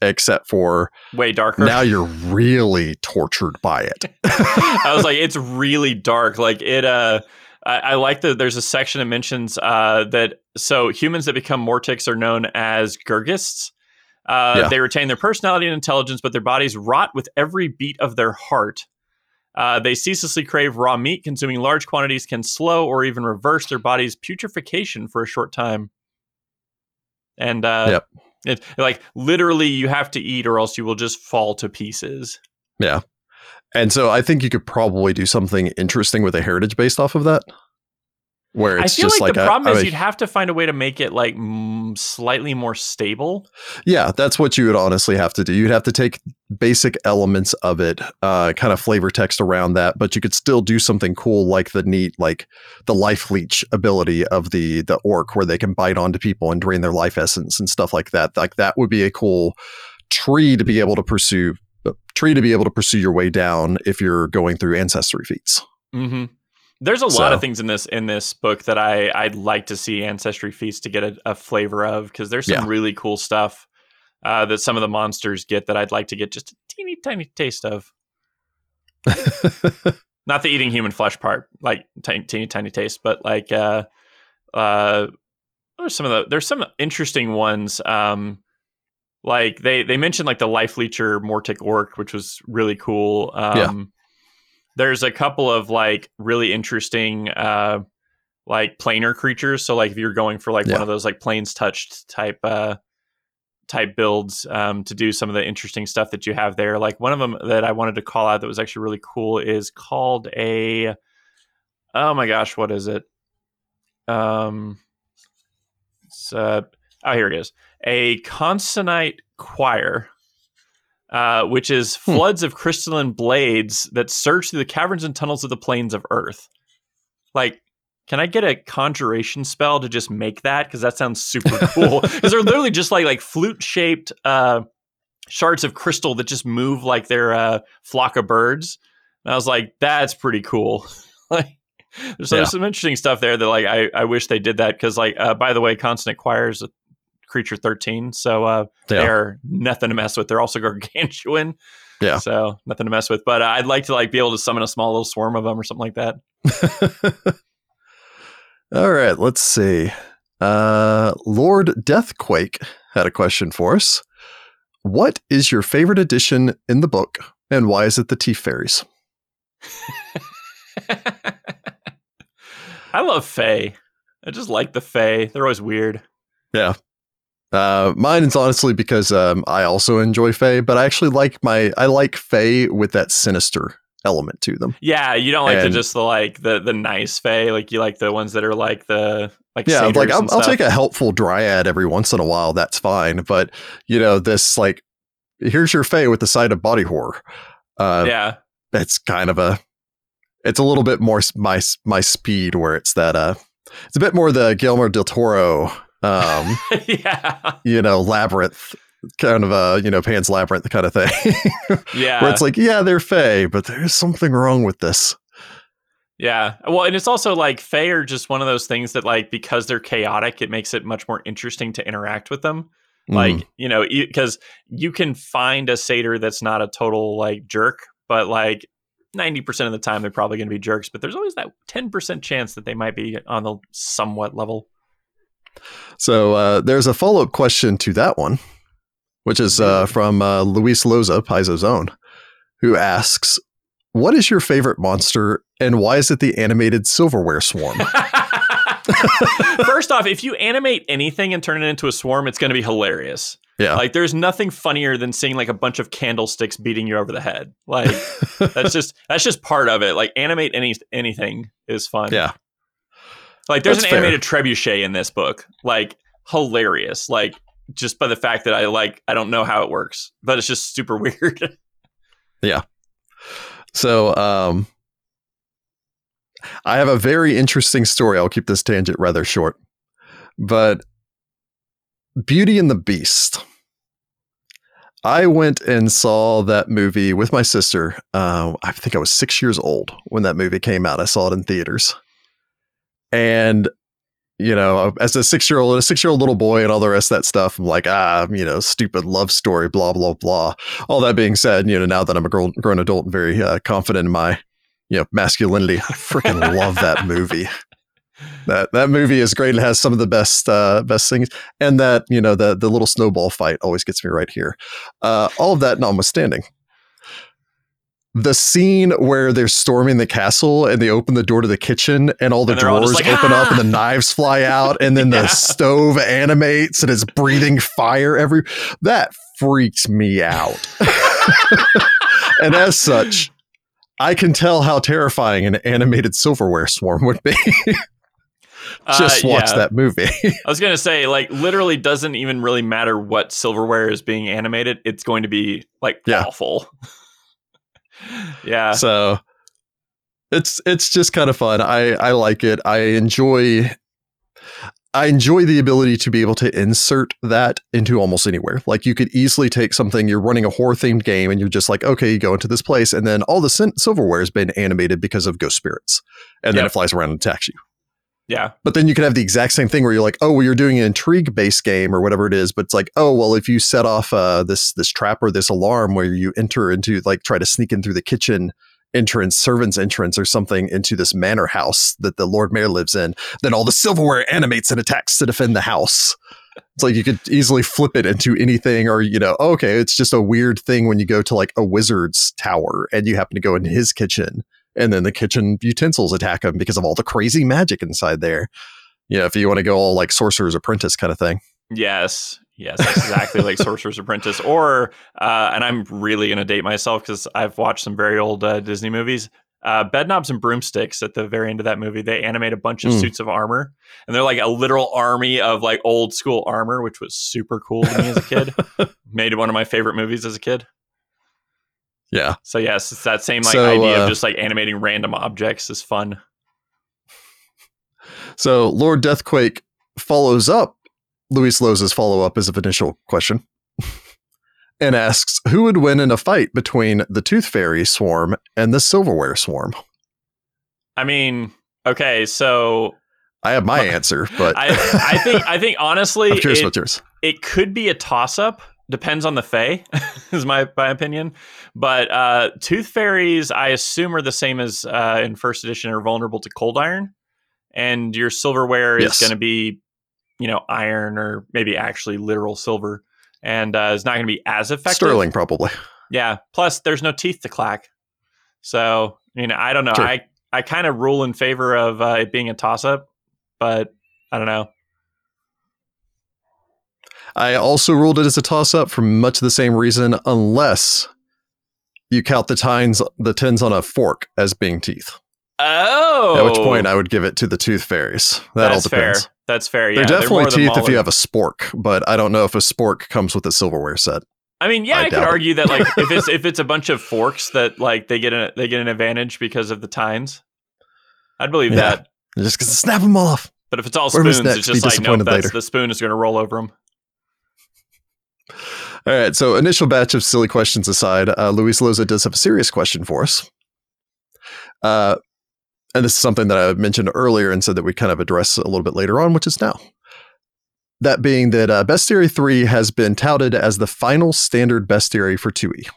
except for Way darker. now you're really tortured by it. I was like, it's really dark. Like it. Uh, I, I like that. There's a section that mentions uh, that so humans that become mortics are known as gurgists. Uh, Yeah. They retain their personality and intelligence, but their bodies rot with every beat of their heart. Uh, they ceaselessly crave raw meat. Consuming large quantities can slow or even reverse their body's putrefaction for a short time. And uh, Yep. It, like literally, you have to eat, or else you will just fall to pieces. Yeah, and so I think you could probably do something interesting with a heritage based off of that. Where I feel just like, like, the a- problem a- is you'd have to find a way to make it like mm, slightly more stable. yeah, that's what you would honestly have to do. You'd have to take basic elements of it, uh, kind of flavor text around that, but you could still do something cool like the neat, like the life leech ability of the the orc, where they can bite onto people and drain their life essence and stuff like that. Like that would be a cool tree to be able to pursue. uh, Tree to be able to pursue your way down if you're going through ancestry feats. hmm There's a lot of things in this in this book that I I'd like to see ancestry feasts to get a, a flavor of because there's some Yeah. really cool stuff uh, that some of the monsters get that I'd like to get just a teeny tiny taste of. Not the eating human flesh part, like tiny teeny tiny taste, but like uh, uh, there's some of the there's some interesting ones. Um, like they they mentioned like the life leecher Mortic Orc, which was really cool. Um, Yeah. There's a couple of like really interesting uh, like planar creatures. So like if you're going for like Yeah. one of those like planes touched type uh, type builds um, to do some of the interesting stuff that you have there. Like one of them that I wanted to call out that was actually really cool is called a oh my gosh, what is it? Um, it's, uh, oh here it is, a consonite choir. Uh, which is Hmm. floods of crystalline blades that surge through the caverns and tunnels of the plains of Earth. Like, can I get a conjuration spell to just make that? Because that sounds super cool. Because they're literally just like like flute shaped uh, shards of crystal that just move like they're a flock of birds. And I was like, that's pretty cool. like, there's, Yeah. there's some interesting stuff there that like I, I wish they did that because like uh, by the way, consonite choir is a creature 13, so uh, Yeah. they're nothing to mess with. They're also gargantuan. Yeah. So nothing to mess with. But uh, I'd like to like be able to summon a small little swarm of them or something like that. All right, let's see. Uh, Lord Deathquake had a question for us. What is your favorite edition in the book, and why is it the Teeth Fairies? I love Fae. I just like the Fae. They're always weird. Yeah. Uh, mine is honestly because um, I also enjoy Fae, but I actually like my I like Fae with that sinister element to them. Yeah, you don't like the just the like the the nice Fae. Like you like the ones that are like the like Yeah, like I'll, and I'll take a helpful dryad every once in a while. That's fine, but you know this like here's your Fae with the side of body horror. Uh, yeah. It's kind of a It's a little bit more my my speed where it's that uh it's a bit more the Guillermo del Toro um yeah, you know labyrinth kind of a you know Pan's labyrinth kind of thing yeah. where it's like yeah they're Fey but there's something wrong with this. Yeah. Well, and it's also like Fae are just one of those things that like because they're chaotic, it makes it much more interesting to interact with them. Like, Mm. you know, because you can find a satyr that's not a total like jerk, but like 90% of the time they're probably going to be jerks, but there's always that 10% chance that they might be on the somewhat level. So uh, there's a follow up question to that one, which is uh, from uh, Luis Loza, Paizo's own, who asks, "What is your favorite monster, and why is it the animated silverware swarm?" First off, if you animate anything and turn it into a swarm, it's going to be hilarious. yeah, Like, there's nothing funnier than seeing like a bunch of candlesticks beating you over the head. Like, that's just that's just part of it. Like, animate any anything is fun. yeah, Like, there's That's an fair. animated trebuchet in this book. Like, hilarious. Like, just by the fact that I like I don't know how it works, but it's just super weird. Yeah. So um, I have a very interesting story. I'll keep this tangent rather short, but Beauty and the Beast. I went and saw that movie with my sister. Uh, I think I was six years old when that movie came out. I saw it in theaters. And, you know, as a six year old, a six year old little boy and all the rest of that stuff, I'm like, ah, you know, stupid love story, blah, blah, blah. All that being said, you know, now that I'm a grown, grown adult and very uh, confident in my, you know, masculinity, I freaking love that movie. That that movie is great. It has some of the best uh, best things, and that you know the the little snowball fight always gets me right here. Uh, all of that notwithstanding, the scene where they're storming the castle and they open the door to the kitchen and all the And drawers like, open up "Ah!" and the knives fly out and then Yeah. the stove animates and it's breathing fire every that freaked me out. and as such, I can tell how terrifying an animated silverware swarm would be. Just Uh, watch yeah. that movie. I was gonna say, like, literally doesn't even really matter what silverware is being animated. It's going to be like Yeah. awful. Yeah. so it's it's just kind of fun. I I like it. I enjoy I enjoy the ability to be able to insert that into almost anywhere. Like you could easily take something you're running a horror themed game and you're just like, okay, you go into this place and then all the sil- silverware has been animated because of ghost spirits, and then it flies around and attacks you. Yeah. But then you could have the exact same thing where you're like, oh, well, you're doing an intrigue based game or whatever it is. But it's like, oh, well, if you set off uh, this this trap or this alarm where you enter into like try to sneak in through the kitchen entrance, servant's entrance or something into this manor house that the Lord Mayor lives in, then all the silverware animates and attacks to defend the house. It's like you could easily flip it into anything, or you know, okay, it's just a weird thing when you go to like a wizard's tower and you happen to go into his kitchen and then the kitchen utensils attack him because of all the crazy magic inside there. Yeah, if you want to go all like Sorcerer's Apprentice kind of thing. Yes. Yes. Exactly like Sorcerer's Apprentice. Or, uh, and I'm really going to date myself because I've watched some very old uh, Disney movies. Uh, Bedknobs and Broomsticks at the very end of that movie, they animate a bunch of Mm. suits of armor. And they're like a literal army of like old school armor, which was super cool to me as a kid. Made one of my favorite movies as a kid. Yeah. So, yes, it's that same like So, idea uh, of just like animating random objects is fun. So Lord Deathquake follows up Luis Loza's follow up as of initial question and asks who would win in a fight between the Tooth Fairy swarm and the Silverware swarm. I mean, okay, so I have my answer, but I, I think, I think honestly, I'm curious it- it could be a toss up. Depends on the Fae, is my my opinion. But uh, Tooth Fairies, I assume, are the same as uh, in first edition, are vulnerable to cold iron, and your silverware is going to be, you know, iron or maybe actually literal silver, and uh, it's not going to be as effective. Sterling, probably. Yeah. Plus, there's no teeth to clack. So, you know, I don't know. Sure. I I kind of rule in favor of uh, it being a toss up, but I don't know. I also ruled it as a toss up for much the same reason, unless you count the tines, the tins on a fork as being teeth. Oh, At which point I would give it to the tooth fairies. That that's all depends. fair. That's fair. Yeah, they're definitely more the teeth if you have a spork, but I don't know if a spork comes with a silverware set. I mean, yeah, I I, could it. argue that like if it's if it's a bunch of forks that like they get a they get an advantage because of the tines. I'd believe Yeah. that. Just because snap them off. But if it's all spoons, it's just like no, disappointed that's later. the spoon is going to roll over them. All right. So, initial batch of silly questions aside, uh, Luis Loza does have a serious question for us. Uh, and this is something that I mentioned earlier and said that we kind of address a little bit later on, which is now. That being that uh, theory 3 has been touted as the final standard Bestiary for 2E.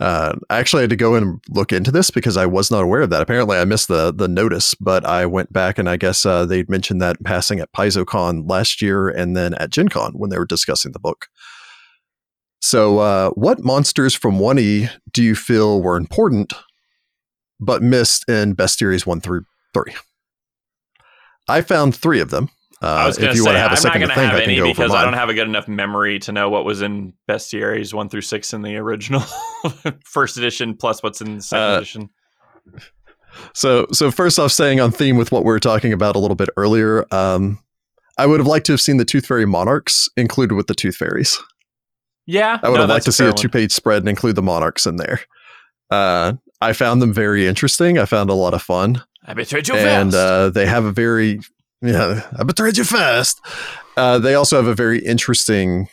Uh, I actually had to go and look into this because I was not aware of that. Apparently, I missed the the notice, but I went back and I guess uh, they'd mentioned that passing at PaizoCon last year and then at Gen Con when they were discussing the book. So, uh, what monsters from 1E do you feel were important but missed in Bestiaries 1 through 3? I found three of them. Uh, I was going if to you say want to have I'm not going to have any because I don't have a good enough memory to know what was in bestiaries one through six in the original first edition plus what's in the second Uh, edition. So, so first off, staying on theme with what we were talking about a little bit earlier, um, I would have liked to have seen the Tooth Fairy monarchs included with the Tooth Fairies. Yeah, I would no, have liked to see a two-page spread and include the monarchs in there. Uh, I found them very interesting. I found a lot of fun, I betrayed you and uh, they have a very yeah. I betrayed you fast. Uh, they also have a very interesting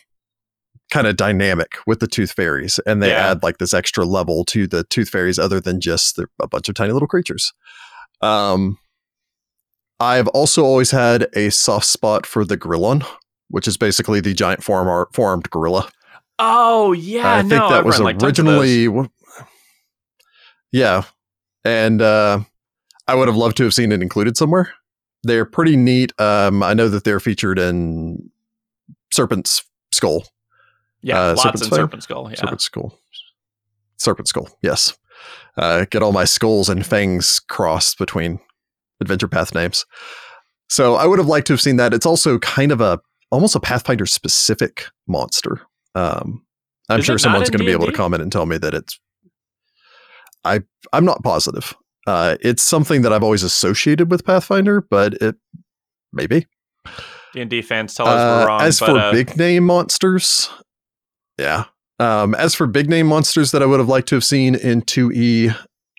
kind of dynamic with the Tooth Fairies, and they Yeah. add like this extra level to the Tooth Fairies, other than just they're a bunch of tiny little creatures. Um, I've also always had a soft spot for the Girallon, which is basically the giant form formed gorilla. oh yeah, I no, think that was run, like, tons of those. originally, yeah, and uh, I would have loved to have seen it included somewhere. They're pretty neat. Um, I know that they're featured in Serpent's Skull. yeah, uh, lots Serpent's in? Serpent Skull. Yeah, Serpent Skull. Serpent Skull. Yes. Uh, get all my skulls and fangs crossed between adventure path names. So I would have liked to have seen that. It's also kind of a almost a Pathfinder specific monster. Um, I'm Is sure someone's going to be able to comment and tell me that it's. I I'm not positive. Uh, it's something that I've always associated with Pathfinder, but it maybe. D and D fans tell us Uh, we're wrong. as but, for uh, big name monsters, yeah. Um, as for big name monsters that I would have liked to have seen in 2E,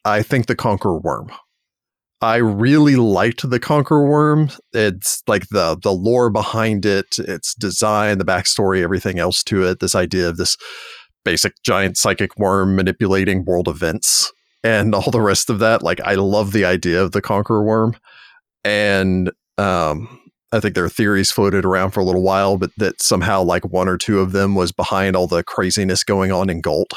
I think the Conqueror Worm. I really liked the Conqueror Worm. It's like the the lore behind it, its design, the backstory, everything else to it. This idea of this basic giant psychic worm manipulating world events and all the rest of that. Like I love the idea of the Conqueror Worm, and um, I think there are theories floated around for a little while, but that somehow like one or two of them was behind all the craziness going on in Galt.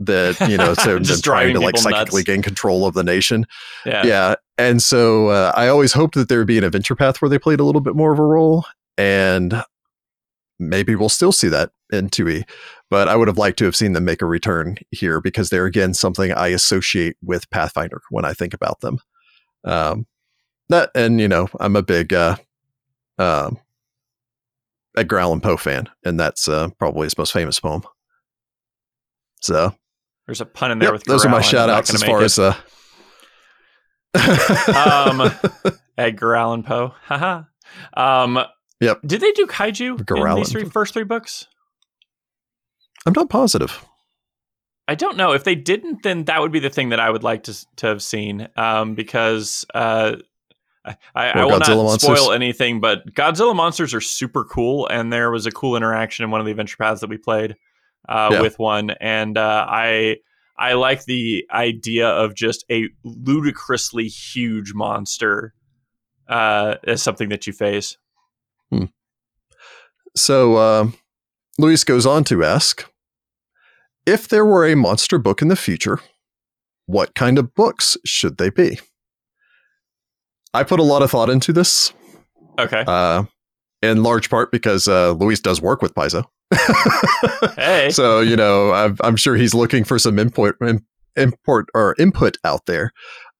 That you know, so Just trying to like psychically nuts. gain control of the nation. yeah, Yeah, and so uh, I always hoped that there would be an adventure path where they played a little bit more of a role, and maybe we'll still see that in 2e. But I would have liked to have seen them make a return here because they're again something I associate with Pathfinder when I think about them. Um, that and you know I'm a big uh, um, Edgar Allan Poe fan, and that's uh, probably his most famous poem. So there's a pun in there yep, with those are my shout outs as far it. as uh, Um, Edgar Allan Poe. Haha. um, Yep. Did they do kaiju Edgar in these three, first three books? I'm not positive. I don't know. If they didn't, then that would be the thing that I would like to to have seen. Um, because uh, I, I, I will Godzilla not monsters? spoil anything, but Godzilla monsters are super cool, and there was a cool interaction in one of the adventure paths that we played uh, Yeah. with one, and uh, I I like the idea of just a ludicrously huge monster uh, as something that you face. So um, Luis goes on to ask if there were a monster book in the future, what kind of books should they be? I put a lot of thought into this, Okay. uh, in large part because uh, Luis does work with Paizo. hey. so you know, I'm, I'm sure he's looking for some input, import or input out there.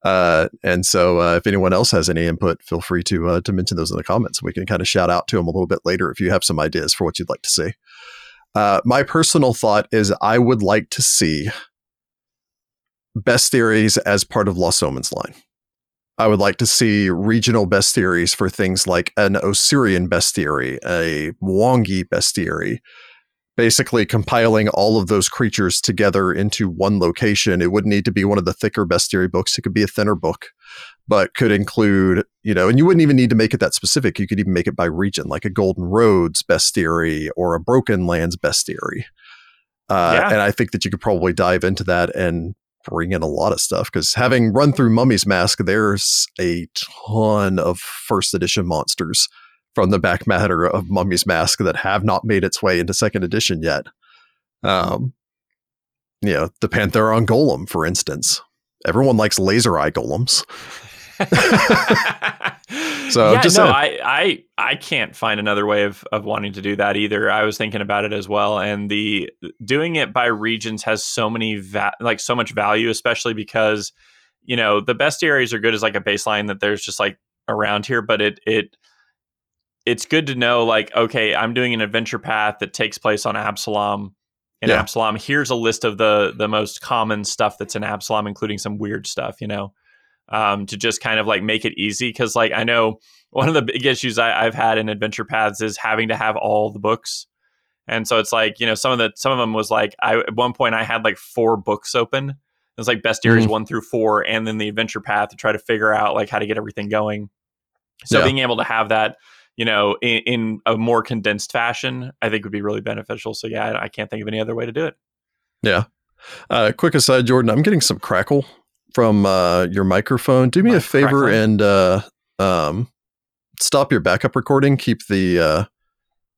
Uh, and so, uh, if anyone else has any input, feel free to uh, to mention those in the comments. We can kind of shout out to them a little bit later if you have some ideas for what you'd like to see. Uh, my personal thought is I would like to see bestiaries as part of Lost Omens line. I would like to see regional bestiaries for things like an Osirian bestiary, a Mwangi bestiary, basically compiling all of those creatures together into one location. It wouldn't need to be one of the thicker bestiary books. It could be a thinner book, but could include, you know, and you wouldn't even need to make it that specific. You could even make it by region, like a Golden Roads bestiary or a Broken Lands bestiary. Uh, Yeah. And I think that you could probably dive into that and bring in a lot of stuff because having run through Mummy's Mask, there's a ton of first edition monsters from the back matter of Mummy's Mask that have not made its way into second edition yet. Um, you know, the Pantheron Golem, for instance. Everyone likes laser eye golems. So, yeah, just no. I, I I can't find another way of of wanting to do that either. I was thinking about it as well, and the doing it by regions has so many va- like so much value, especially because you know the bestiaries are good as like a baseline that there's just like around here, but it it it's good to know like okay, I'm doing an adventure path that takes place on Absalom. In Yeah. Absalom, here's a list of the the most common stuff that's in Absalom, including some weird stuff. You know, um, to just kind of like make it easy because like I know one of the big issues I, I've had in adventure paths is having to have all the books, and so it's like you know some of the some of them was like I at one point I had like four books open. It was like bestiaries Mhm. one through four, and then the adventure path to try to figure out like how to get everything going. So Yeah. being able to have that, you know, in, in a more condensed fashion, I think would be really beneficial. So yeah, I, I can't think of any other way to do it. Yeah. Uh, quick aside, Jordan, I'm getting some crackle from uh, your microphone. Do me My a favor crackling? and uh, um, stop your backup recording. Keep the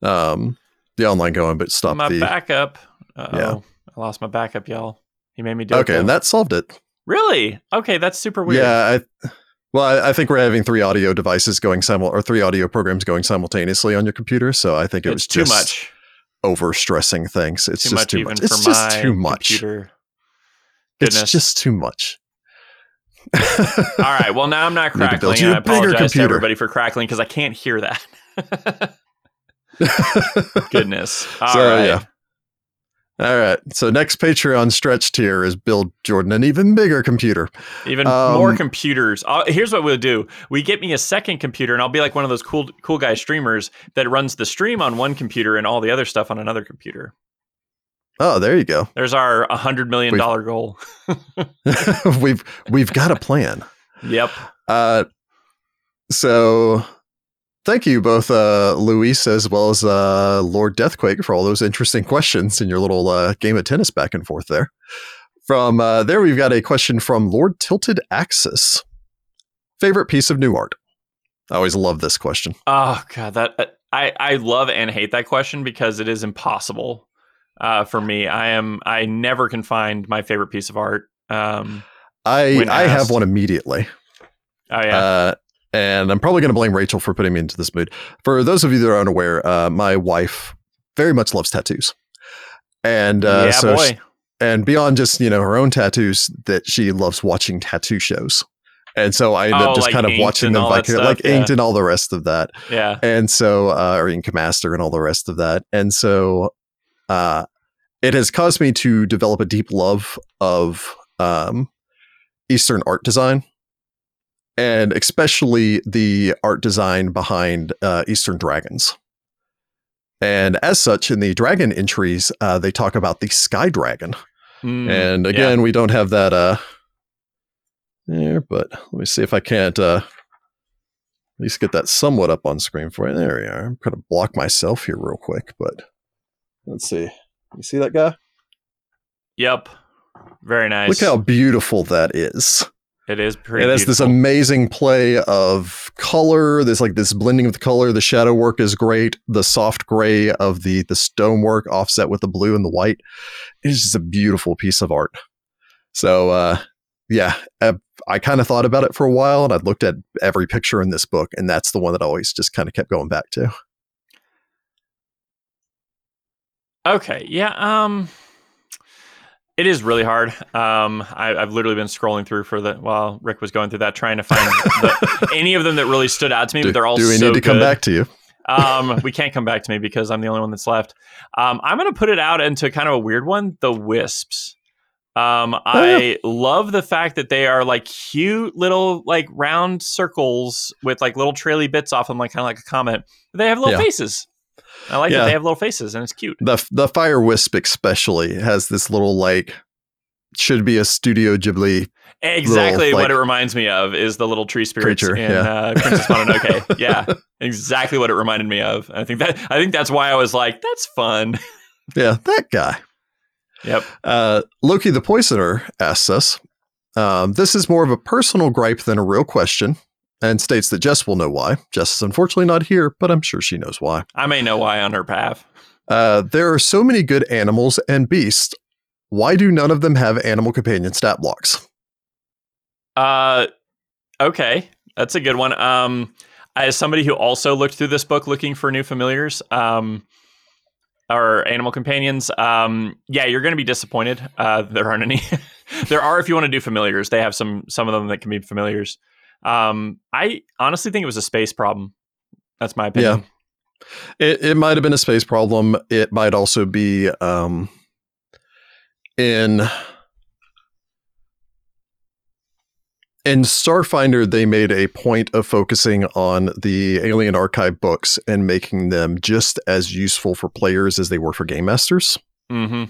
uh, um, the online going, but stop my the. backup. Uh oh, Yeah. I lost my backup, y'all. He made me do it. okay, and that solved it. Really? Okay, that's super weird. Yeah, I, well, I, I think we're having three audio devices going simul or three audio programs going simultaneously on your computer. So I think it it's was too just much. over stressing things. It's too just much too even much. for It's just my too much. computer. It's just too much. All right. Well, now I'm not Need to build crackling. I apologize to everybody for crackling because I can't hear that. Goodness. All right. So, yeah. All right. So next Patreon stretch tier is build Jordan an even bigger computer. Even Um, more computers. i here's what we'll do: we get me a second computer, and I'll be like one of those cool, cool guy streamers that runs the stream on one computer and all the other stuff on another computer. Oh, there you go. There's our hundred million We've- goal. we've we've got a plan. Yep. Uh, so thank you both, uh, Luis as well as uh, Lord Deathquake for all those interesting questions in your little uh, game of tennis back and forth there. From uh, there, we've got a question from Lord Tilted Axis. Favorite piece of new art? I always love this question. Oh god, that uh, I I love and hate that question because it is impossible uh, for me. I am I never can find my favorite piece of art. Um, I I have one immediately. oh yeah, Uh, and I'm probably going to blame Rachel for putting me into this mood. For those of you that are unaware, uh, my wife very much loves tattoos, and uh, yeah, so boy. she- and beyond just you know her own tattoos, that she loves watching tattoo shows, and so I end Oh, up just like kind of watching them like stuff, like inked and all the rest of that, yeah. and so uh, or Ink Master and all the rest of that, and so uh, it has caused me to develop a deep love of um, Eastern art design, and especially the art design behind uh, Eastern dragons. And as such, in the dragon entries, uh, they talk about the sky dragon. Mm, and yeah. again, we don't have that uh, there, but let me see if I can't uh, at least get that somewhat up on screen for you. There we are. I'm going to block myself here real quick, but let's see. You see that guy? Yep. Very nice. Look how beautiful that is. It is pretty. it has this amazing play of color. There's like this blending of the color. The shadow work is great. The soft gray of the the stonework offset with the blue and the white. It's just a beautiful piece of art. So uh, yeah, I, I kind of thought about it for a while, and I looked at every picture in this book, and that's the one that I always just kind of kept going back to. Okay. Yeah. Um, it is really hard. Um, I, I've literally been scrolling through for the while Rick was going through that, trying to find the, any of them that really stood out to me. Do, but they're all do we so need to come back to you? um, we can't come back to me because I'm the only one that's left. Um, I'm going to put it out into kind of a weird one the wisps. Um, I love the fact that they are like cute little like round circles with like little traily bits off them, like kind of like a comet. They have little Yeah. faces. I like Yeah. that they have little faces and it's cute. The the fire wisp especially has this little like should be a Studio Ghibli. Exactly Little, what like, it reminds me of is the little tree spirits creature, in yeah. uh, Princess Mononoke. yeah, exactly what it reminded me of. I think that I think that's why I was like, that's fun. Yeah, that guy. Yep. Uh, Loki the Poisoner asks us. Um, this is more of a personal gripe than a real question, and states that Jess will know why. Jess is unfortunately not here, but I'm sure she knows why. I may know why on her path. Uh, there are so many good animals and beasts. Why do none of them have animal companion stat blocks? Uh, okay, that's a good one. Um, as somebody who also looked through this book looking for new familiars, um, or animal companions, um, yeah, you're going to be disappointed. Uh, there aren't any. there are if you want to do familiars. They have some some of them that can be familiars. Um, I honestly think it was a space problem. That's my opinion. Yeah. It, it might have been a space problem. It might also be um, in in Starfinder. They made a point of focusing on the Alien Archive books and making them just as useful for players as they were for game masters. hmm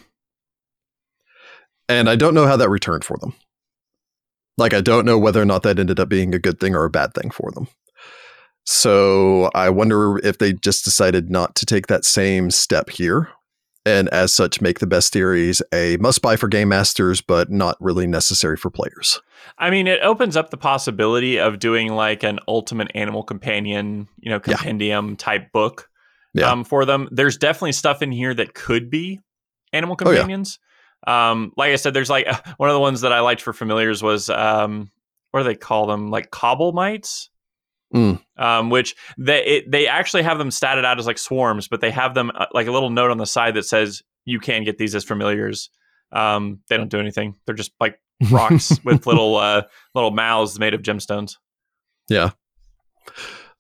And I don't know how that returned for them. Like, I don't know whether or not that ended up being a good thing or a bad thing for them. So I wonder if they just decided not to take that same step here. And as such, make the bestiaries a must buy for game masters, but not really necessary for players. I mean, it opens up the possibility of doing like an ultimate animal companion, you know, Yeah. compendium type book Yeah. um, for them. There's definitely stuff in here that could be animal Oh, yeah. companions. Um, like I said, there's like one of the ones that I liked for familiars was um, what do they call them? Like cobble mites. Mm. Um, which they it, they actually have them statted out as like swarms, but they have them uh, like a little note on the side that says you can get these as familiars. Um, they don't do anything; they're just like rocks with little uh, little mouths made of gemstones. Yeah.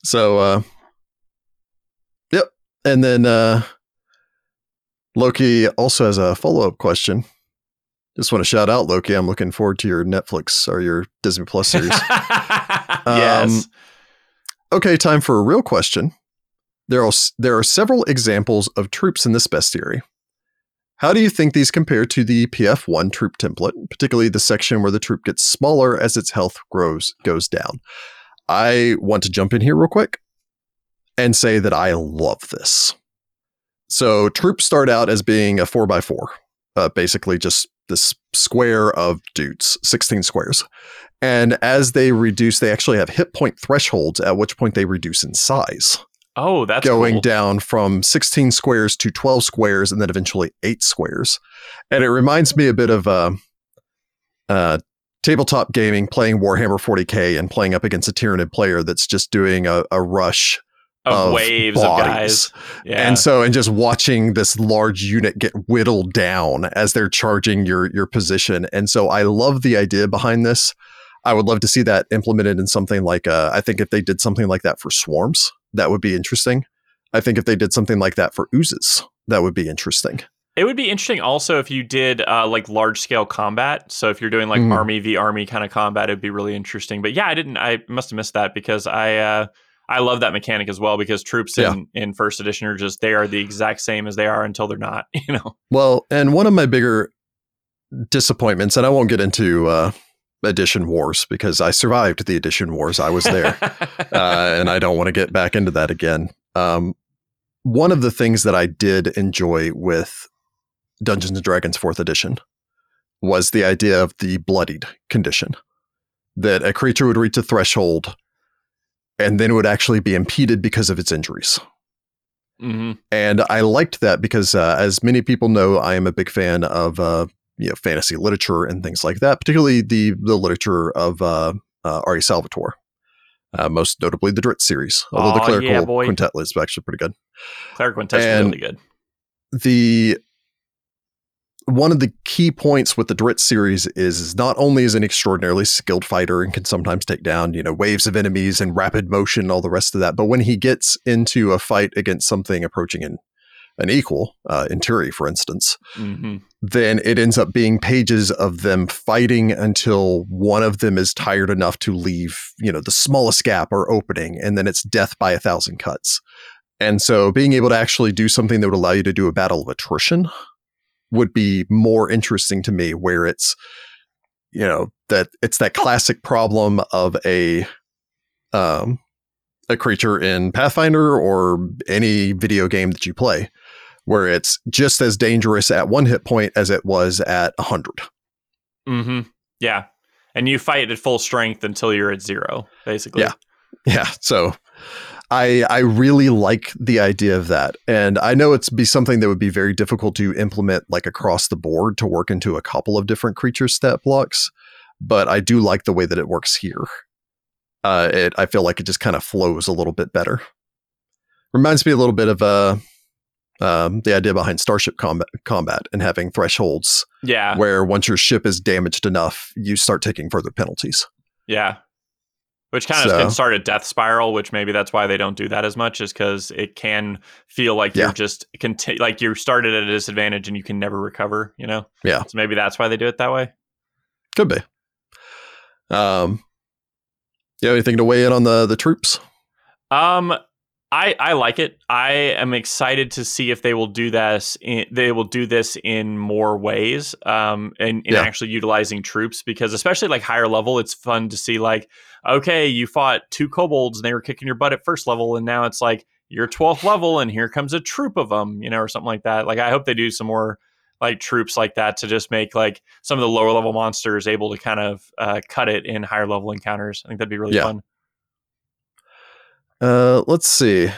So, uh, yep. And then uh, Loki also has a follow up question. Just want to shout out Loki. I'm looking forward to your Netflix or your Disney Plus series. yes. okay, time for a real question. There are there are several examples of troops in this bestiary. How do you think these compare to the PF1 troop template, particularly the section where the troop gets smaller as its health grows goes down? I want to jump in here real quick and say that I love this. So troops start out as being a four by four, uh, basically just this square of dudes, 16 squares. And as they reduce, they actually have hit point thresholds, at which point they reduce in size, oh, that's going cool. down from 16 squares to 12 squares and then eventually eight squares. And it reminds me a bit of uh, uh, tabletop gaming, playing Warhammer 40K and playing up against a Tyranid player that's just doing a, a rush of, of waves bodies. of guys. Yeah. and so, and just watching this large unit get whittled down as they're charging your your position. And so, I love the idea behind this. I would love to see that implemented in something like. Uh, I think if they did something like that for swarms, that would be interesting. I think if they did something like that for oozes, that would be interesting. It would be interesting also if you did uh, like large scale combat. So if you're doing like Mhm. army v army kind of combat, it'd be really interesting. But yeah, I didn't. I must have missed that because I uh, I love that mechanic as well because troops Yeah. in in first edition are just they are the exact same as they are until they're not. You know. Well, and one of my bigger disappointments, and I won't get into uh, edition wars because I survived the edition wars. I was there. uh, and I don't want to get back into that again. Um, one of the things that I did enjoy with Dungeons and Dragons Fourth Edition was the idea of the bloodied condition, that a creature would reach a threshold, and then it would actually be impeded because of its injuries. hmm And I liked that because, uh, as many people know, I am a big fan of uh, you know fantasy literature and things like that, particularly the the literature of uh, uh, R.A. Salvatore. Uh, most notably, the Drizzt series. Although the Aw, clerical yeah, quintet is actually pretty good. Cleric Quintet And- really good. the one of the key points with the Drizzt series is, is not only is an extraordinarily skilled fighter and can sometimes take down you know waves of enemies and rapid motion and all the rest of that, but when he gets into a fight against something approaching an an equal, uh, Entreri, for instance, hmm then it ends up being pages of them fighting until one of them is tired enough to leave, you know, the smallest gap or opening, and then it's death by a thousand cuts. And so being able to actually do something that would allow you to do a battle of attrition would be more interesting to me where it's you know that it's that classic problem of a um a creature in Pathfinder or any video game that you play where it's just as dangerous at one hit point as it was at 100. Mm-hmm. Yeah. And you fight at full strength until you're at zero, basically. Yeah. Yeah. So I I really like the idea of that. And I know it's be something that would be very difficult to implement like across the board to work into a couple of different creature stat blocks, but I do like the way that it works here. Uh, it I feel like it just kind of flows a little bit better. Reminds me a little bit of uh um, the idea behind starship combat, combat and having thresholds Yeah. where once your ship is damaged enough, you start taking further penalties. Yeah. Which kind of So- can start a death spiral, which maybe that's why they don't do that as much, is because it can feel like Yeah. you're just conti- like you're started at a disadvantage and you can never recover. You know. Yeah. So maybe that's why they do it that way. Could be. Um, you have anything to weigh in on the the troops? Um, I I like it. I am excited to see if they will do this. In, they will do this in more ways. Um, and in Yeah. actually utilizing troops because especially like higher level, it's fun to see like, okay, you fought two kobolds and they were kicking your butt at first level, and now it's like you're 12th level and here comes a troop of them, you know, or something like that. Like I hope they do some more like troops like that to just make like some of the lower level monsters able to kind of uh, cut it in higher level encounters. I think that'd be really Yeah. fun. Uh, let's see.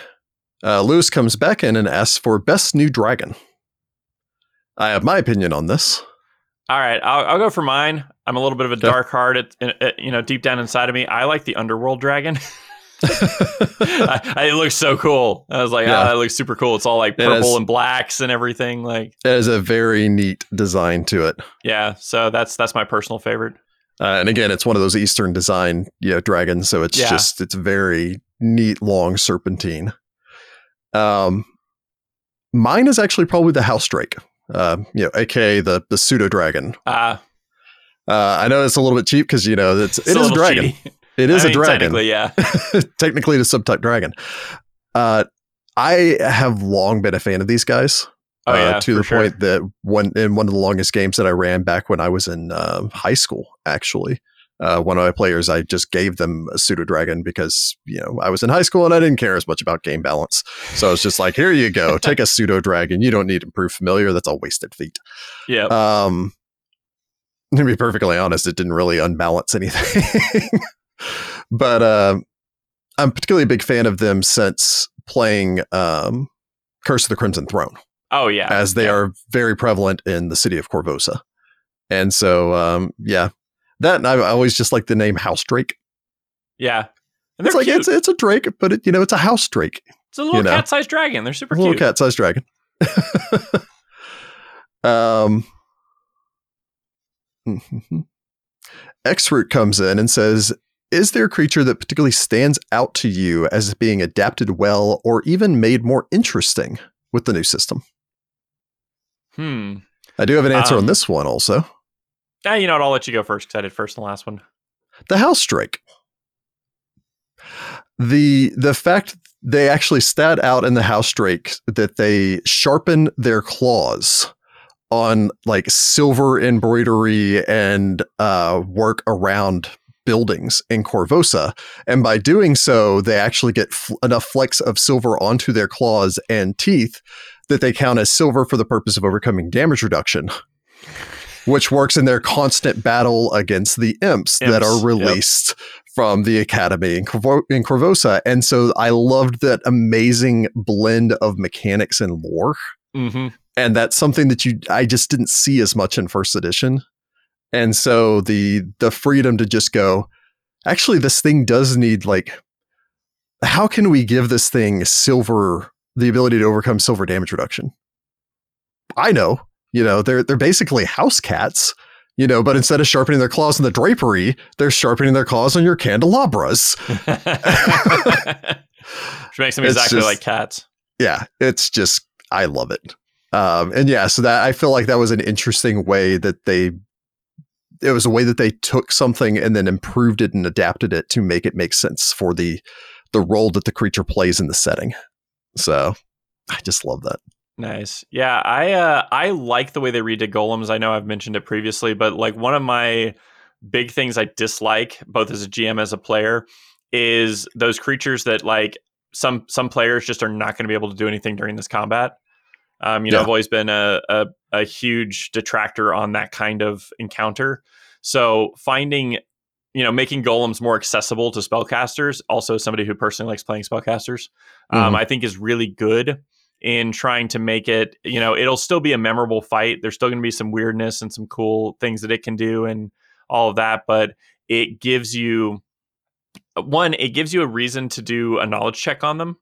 Uh, Lewis comes back in and asks for best new dragon. I have my opinion on this. All right, I'll, I'll go for mine. I'm a little bit of a dark heart, at, at- you know, deep down inside of me. I like the underworld dragon. I, I- it looks so cool. I was like, Yeah. oh, that looks super cool. It's all like purple is. and blacks and everything. Like, It has a very neat design to it. yeah. So that's that's my personal favorite. Uh, and again, it's one of those Eastern design you know, dragons, so it's Yeah. just it's very neat, long serpentine. Um, mine is actually probably the house drake, uh, you know, aka the the pseudo dragon. Uh, Uh, I know it's a little bit cheap because you know it's, it's it is a dragon. cheaty. It is I a mean, dragon. Technically, yeah. technically the subtype dragon. Uh, I have long been a fan of these guys. Oh uh, yeah, to the sure. point that one in one of the longest games that I ran back when I was in uh, high school, actually. Uh, one of my players, I just gave them a pseudo dragon because you know I was in high school and I didn't care as much about game balance. So I was just like, "Here you go, take a pseudo dragon. You don't need improved familiar. That's a wasted feat." Yeah. Um, to be perfectly honest, it didn't really unbalance anything. but uh, I'm particularly a big fan of them since playing um, Curse of the Crimson Throne, oh yeah. as they yeah. are very prevalent in the city of Korvosa. And so, um, yeah, that and I always just like the name House Drake. Yeah. And they're It's like cute. it's it's a drake, but it, you know it's a house drake, It's a little you know. cat-sized dragon. They're super a little cute. cat-sized dragon. um, X-Root comes in and says, "Is there a creature that particularly stands out to you as being adapted well, or even made more interesting with the new system?" Hmm. I do have an answer on Um, this one also. Yeah, you know what? I'll let you go first because I did first and last one. the house drake the the fact they actually stat out in the house drake that they sharpen their claws on like silver embroidery and uh, work around buildings in Korvosa, and by doing so, they actually get f- enough flecks of silver onto their claws and teeth that they count as silver for the purpose of overcoming damage reduction. Which works in their constant battle against the imps, that Imps, are yep. released from the academy in, Corvo- in Korvosa. And so I loved that amazing blend of mechanics and lore Mm-hmm. and that's something that you I just didn't see as much in first edition. And so the the freedom to just go, actually, this thing does need like, how can we give this thing silver the ability to overcome silver damage reduction? I know, you know, they're they're basically house cats, you know, but instead of sharpening their claws in the drapery, they're sharpening their claws on your candelabras. Which makes them It's exactly just- like cats. yeah, it's just I love it. Um, and yeah, so that I feel like that was an interesting way that they it was a way that they took something and then improved it and adapted it to make it make sense for the the role that the creature plays in the setting. So I just love that. Nice. Yeah, I uh I like the way they redid golems. I know I've mentioned it previously, but like one of my big things I dislike both as a GM as a player is those creatures that like some some players just are not going to be able to do anything during this combat. Um, you know, I've always been a, a a huge detractor on that kind of encounter. So finding, you know, making golems more accessible to spellcasters, also somebody who personally likes playing spellcasters, um, Mhm. I think is really good in trying to make it, you know, it'll still be a memorable fight. There's still going to be some weirdness and some cool things that it can do and all of that, but it gives you one, it gives you a reason to do a knowledge check on them,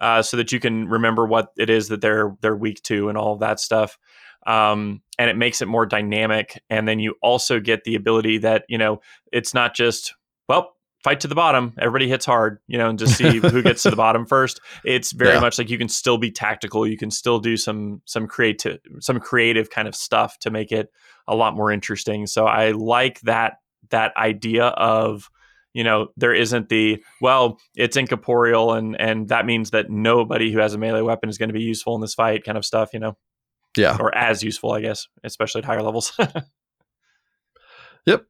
uh, so that you can remember what it is that they're they're weak to and all of that stuff. Um, and it makes it more dynamic. And then you also get the ability that you know it's not just fight to the bottom, everybody hits hard, you know, and just see who gets to the bottom first. It's very Yeah. much like you can still be tactical. You can still do some some creative some creative kind of stuff to make it a lot more interesting. So I like that that idea of you know there isn't the well it's incorporeal and and that means that nobody who has a melee weapon is going to be useful in this fight kind of stuff you know Yeah. or as useful i guess especially at higher levels yep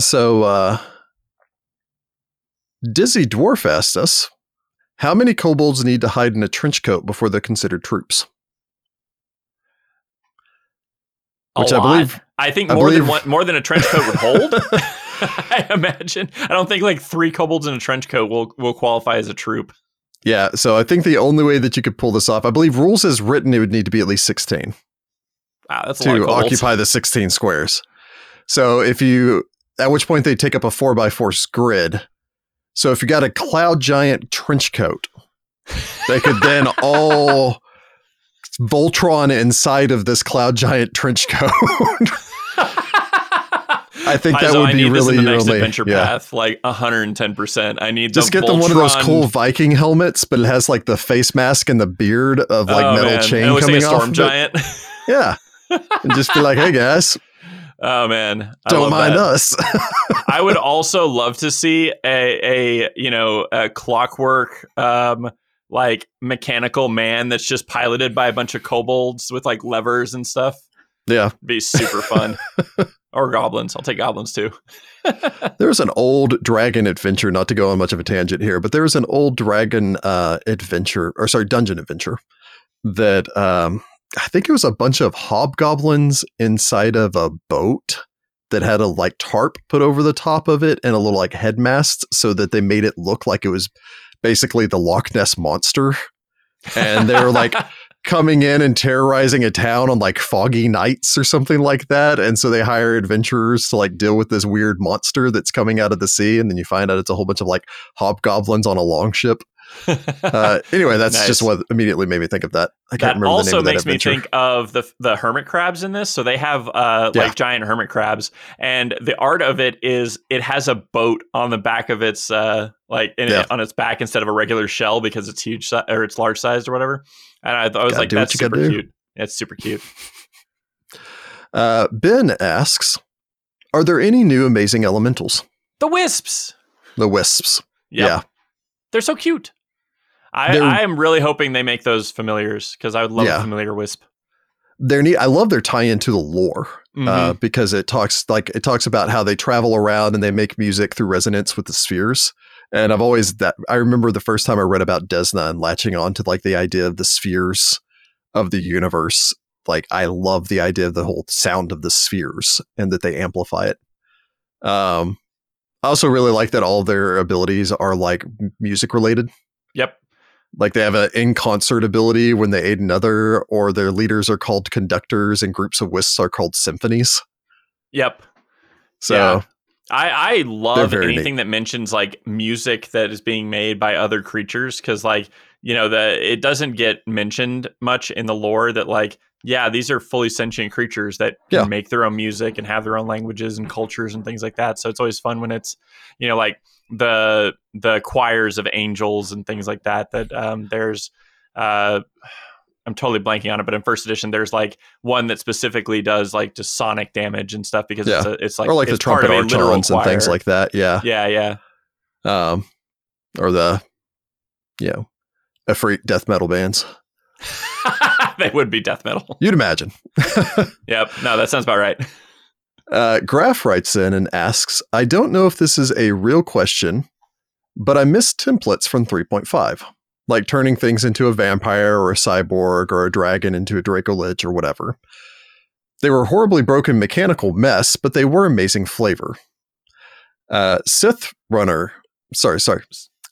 So uh Dizzy Dwarf asked us, how many kobolds need to hide in a trench coat before they're considered troops? A Which I believe- i think I more than one more than a trench coat would hold i imagine i don't think like three kobolds in a trench coat will will qualify as a troop Yeah, so I think the only way that you could pull this off, I believe rules is written it would need to be at least 16 wow that's a lot of to occupy the 16 squares. So if you at which point they take up a 4 by 4 grid. So if you got a cloud giant trench coat, they could then all Voltron inside of this cloud giant trench coat. I think that would be this really the next adventure yeah. path like 110% i need Just the get them one of those cool Viking helmets, but it has like the face mask and the beard of like Oh, metal man. chain coming like a off. storm of it. giant Yeah. And just be like, hey guys, oh man I don't mind that. us. I would also love to see a, a you know a clockwork um like mechanical man that's just piloted by a bunch of kobolds with like levers and stuff. yeah. Be super fun. or goblins. I'll take goblins too. there's an old dragon adventure, not to go on much of a tangent here, but there was an old dragon uh, adventure, or sorry, dungeon adventure that um, I think it was a bunch of hobgoblins inside of a boat that had a like tarp put over the top of it and a little like headmast so that they made it look like it was basically the Loch Ness monster. And they were like coming in and terrorizing a town on like foggy nights or something like that. And so they hire adventurers to like deal with this weird monster that's coming out of the sea. And then you find out it's a whole bunch of like hobgoblins on a longship. Uh, anyway, that's Nice. just what immediately made me think of that. I can't that remember the name also of that makes me think of the the hermit crabs in this. So they have uh, Yeah. like giant hermit crabs, and the art of it is it has a boat on the back of its uh, like in, Yeah. on its back instead of a regular shell because it's huge si- or it's large sized or whatever. And I, I was like, that's super cute. It's super cute. Uh, ben asks, are there any new amazing elementals? The wisps. The wisps. Yep. Yeah. They're so cute. I, I am really hoping they make those familiars because I would love Yeah. a familiar wisp. They're neat. I love their tie into the lore. uh, Mhm. because it talks like it talks about how they travel around and they make music through resonance with the spheres. And I've always that I remember the first time I read about Desna and latching on to like the idea of the spheres of the universe. Like I love the idea of the whole sound of the spheres and that they amplify it. Um, I also really like that all of their abilities are like music related. yep. Like they have an in concert ability when they aid another, or their leaders are called conductors and groups of wisps are called symphonies. Yep. So Yeah. I, I love anything that mentions like music that is being made by other creatures because like you know the it doesn't get mentioned much in the lore that like yeah these are fully sentient creatures that Yeah. make their own music and have their own languages and cultures and things like that so it's always fun when it's you know like the the choirs of angels and things like that that um there's uh I'm totally blanking on it, but in first edition, there's like one that specifically does like just sonic damage and stuff because it's, a, it's like or like the part trumpet of a literal archons and things like that. Yeah. Yeah, yeah. Um, or the, you know, Efreet death metal bands. they would be death metal. You'd imagine. yep. No, that sounds about right. Uh, Graf writes in and asks I don't know if this is a real question, but I miss templates from 3.5, like turning things into a vampire or a cyborg or a dragon into a Dracolich or whatever. They were horribly broken mechanical mess, but they were amazing flavor. Uh, Sith Runner, sorry, sorry,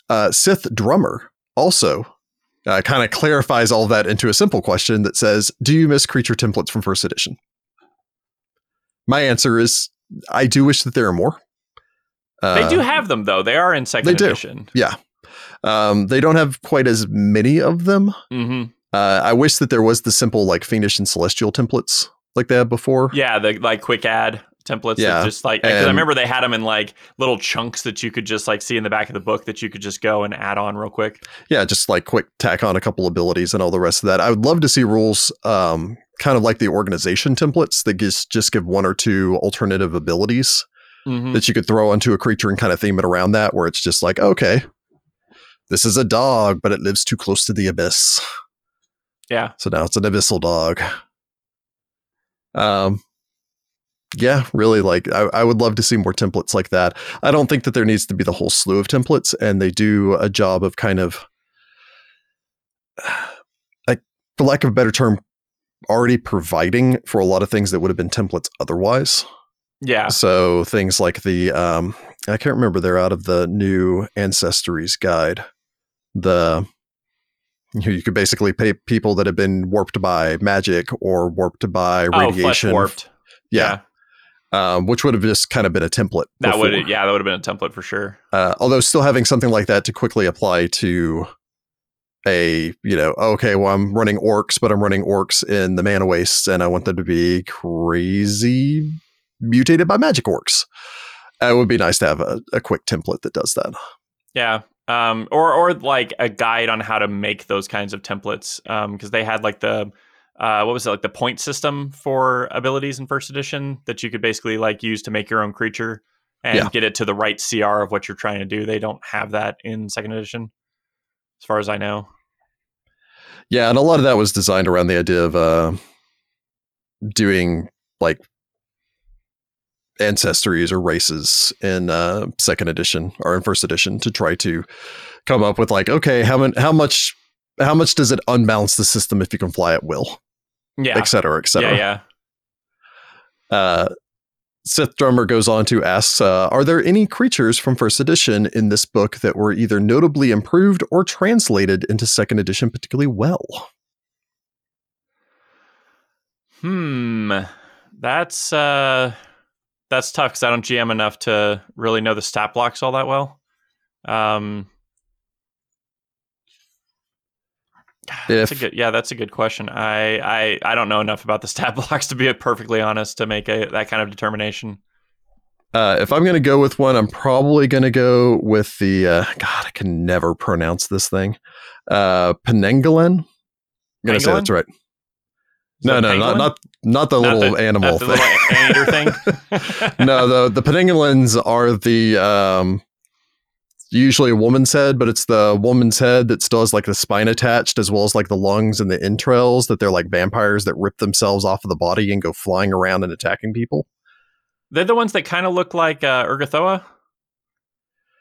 uh, Sith Drummer also uh, kind of clarifies all that into a simple question that says, Do you miss creature templates from first edition? My answer is I do wish that there are more. Uh, they do have them though. They are in second they edition. Do. Yeah. Um, they don't have quite as many of them. Mm-hmm. Uh, I wish that there was the simple like fiendish and celestial templates like they had before. Yeah, the like quick add templates. Yeah, just like because I remember they had them in like little chunks that you could just like see in the back of the book that you could just go and add on real quick. Yeah, just like quick tack on a couple abilities and all the rest of that. I would love to see rules um, kind of like the organization templates that just just give one or two alternative abilities mm-hmm. that you could throw onto a creature and kind of theme it around that, where it's just like, okay, this is a dog, but it lives too close to the abyss. Yeah. So now it's an abyssal dog. Um, yeah, really like I, I, would love to see more templates like that. I don't think that there needs to be the whole slew of templates, and they do a job of kind of like for lack of a better term, already providing for a lot of things that would have been templates otherwise. Yeah. So things like the um I can't remember they're out of the new Ancestries guide. The you could basically pay people that have been warped by magic or warped by radiation. Oh, warped. Yeah. yeah um, which would have just kind of been a template. That before. would, yeah, that would have been a template for sure. Uh, although still having something like that to quickly apply to a, you know, okay, well, I'm running orcs, but I'm running orcs in the mana wastes, and I want them to be crazy mutated by magic orcs. It would be nice to have a, a quick template that does that. Yeah, um, or or like a guide on how to make those kinds of templates, because um, they had like the uh, what was it like the point system for abilities in first edition that you could basically like use to make your own creature and yeah. get it to the right CR of what you're trying to do. They don't have that in second edition, as far as I know. Yeah, and a lot of that was designed around the idea of uh, doing like ancestries or races in uh, second edition or in first edition to try to come up with like, okay, how, man, how much how much does it unbalance the system if you can fly at will? yeah, et cetera, et cetera. Yeah, yeah. Uh, Sith Drummer goes on to ask uh, Are there any creatures from first edition in this book that were either notably improved or translated into second edition particularly well? Hmm. That's uh that's tough because I don't GM enough to really know the stat blocks all that well. Um That's a good, yeah, that's a good question. I, I I don't know enough about the stat blocks to be perfectly honest to make a that kind of determination. Uh, if I'm going to go with one, I'm probably going to go with the uh, God. I can never pronounce this thing. Uh. I'm going to say that's right. No, no, not not not the not little the, animal thing. Little thing. no, the the Penanggalens are the um, usually a woman's head, but it's the woman's head that still has like the spine attached as well as like the lungs and the entrails that they're like vampires that rip themselves off of the body and go flying around and attacking people. They're the ones that kind of look like uh, Urgathoa.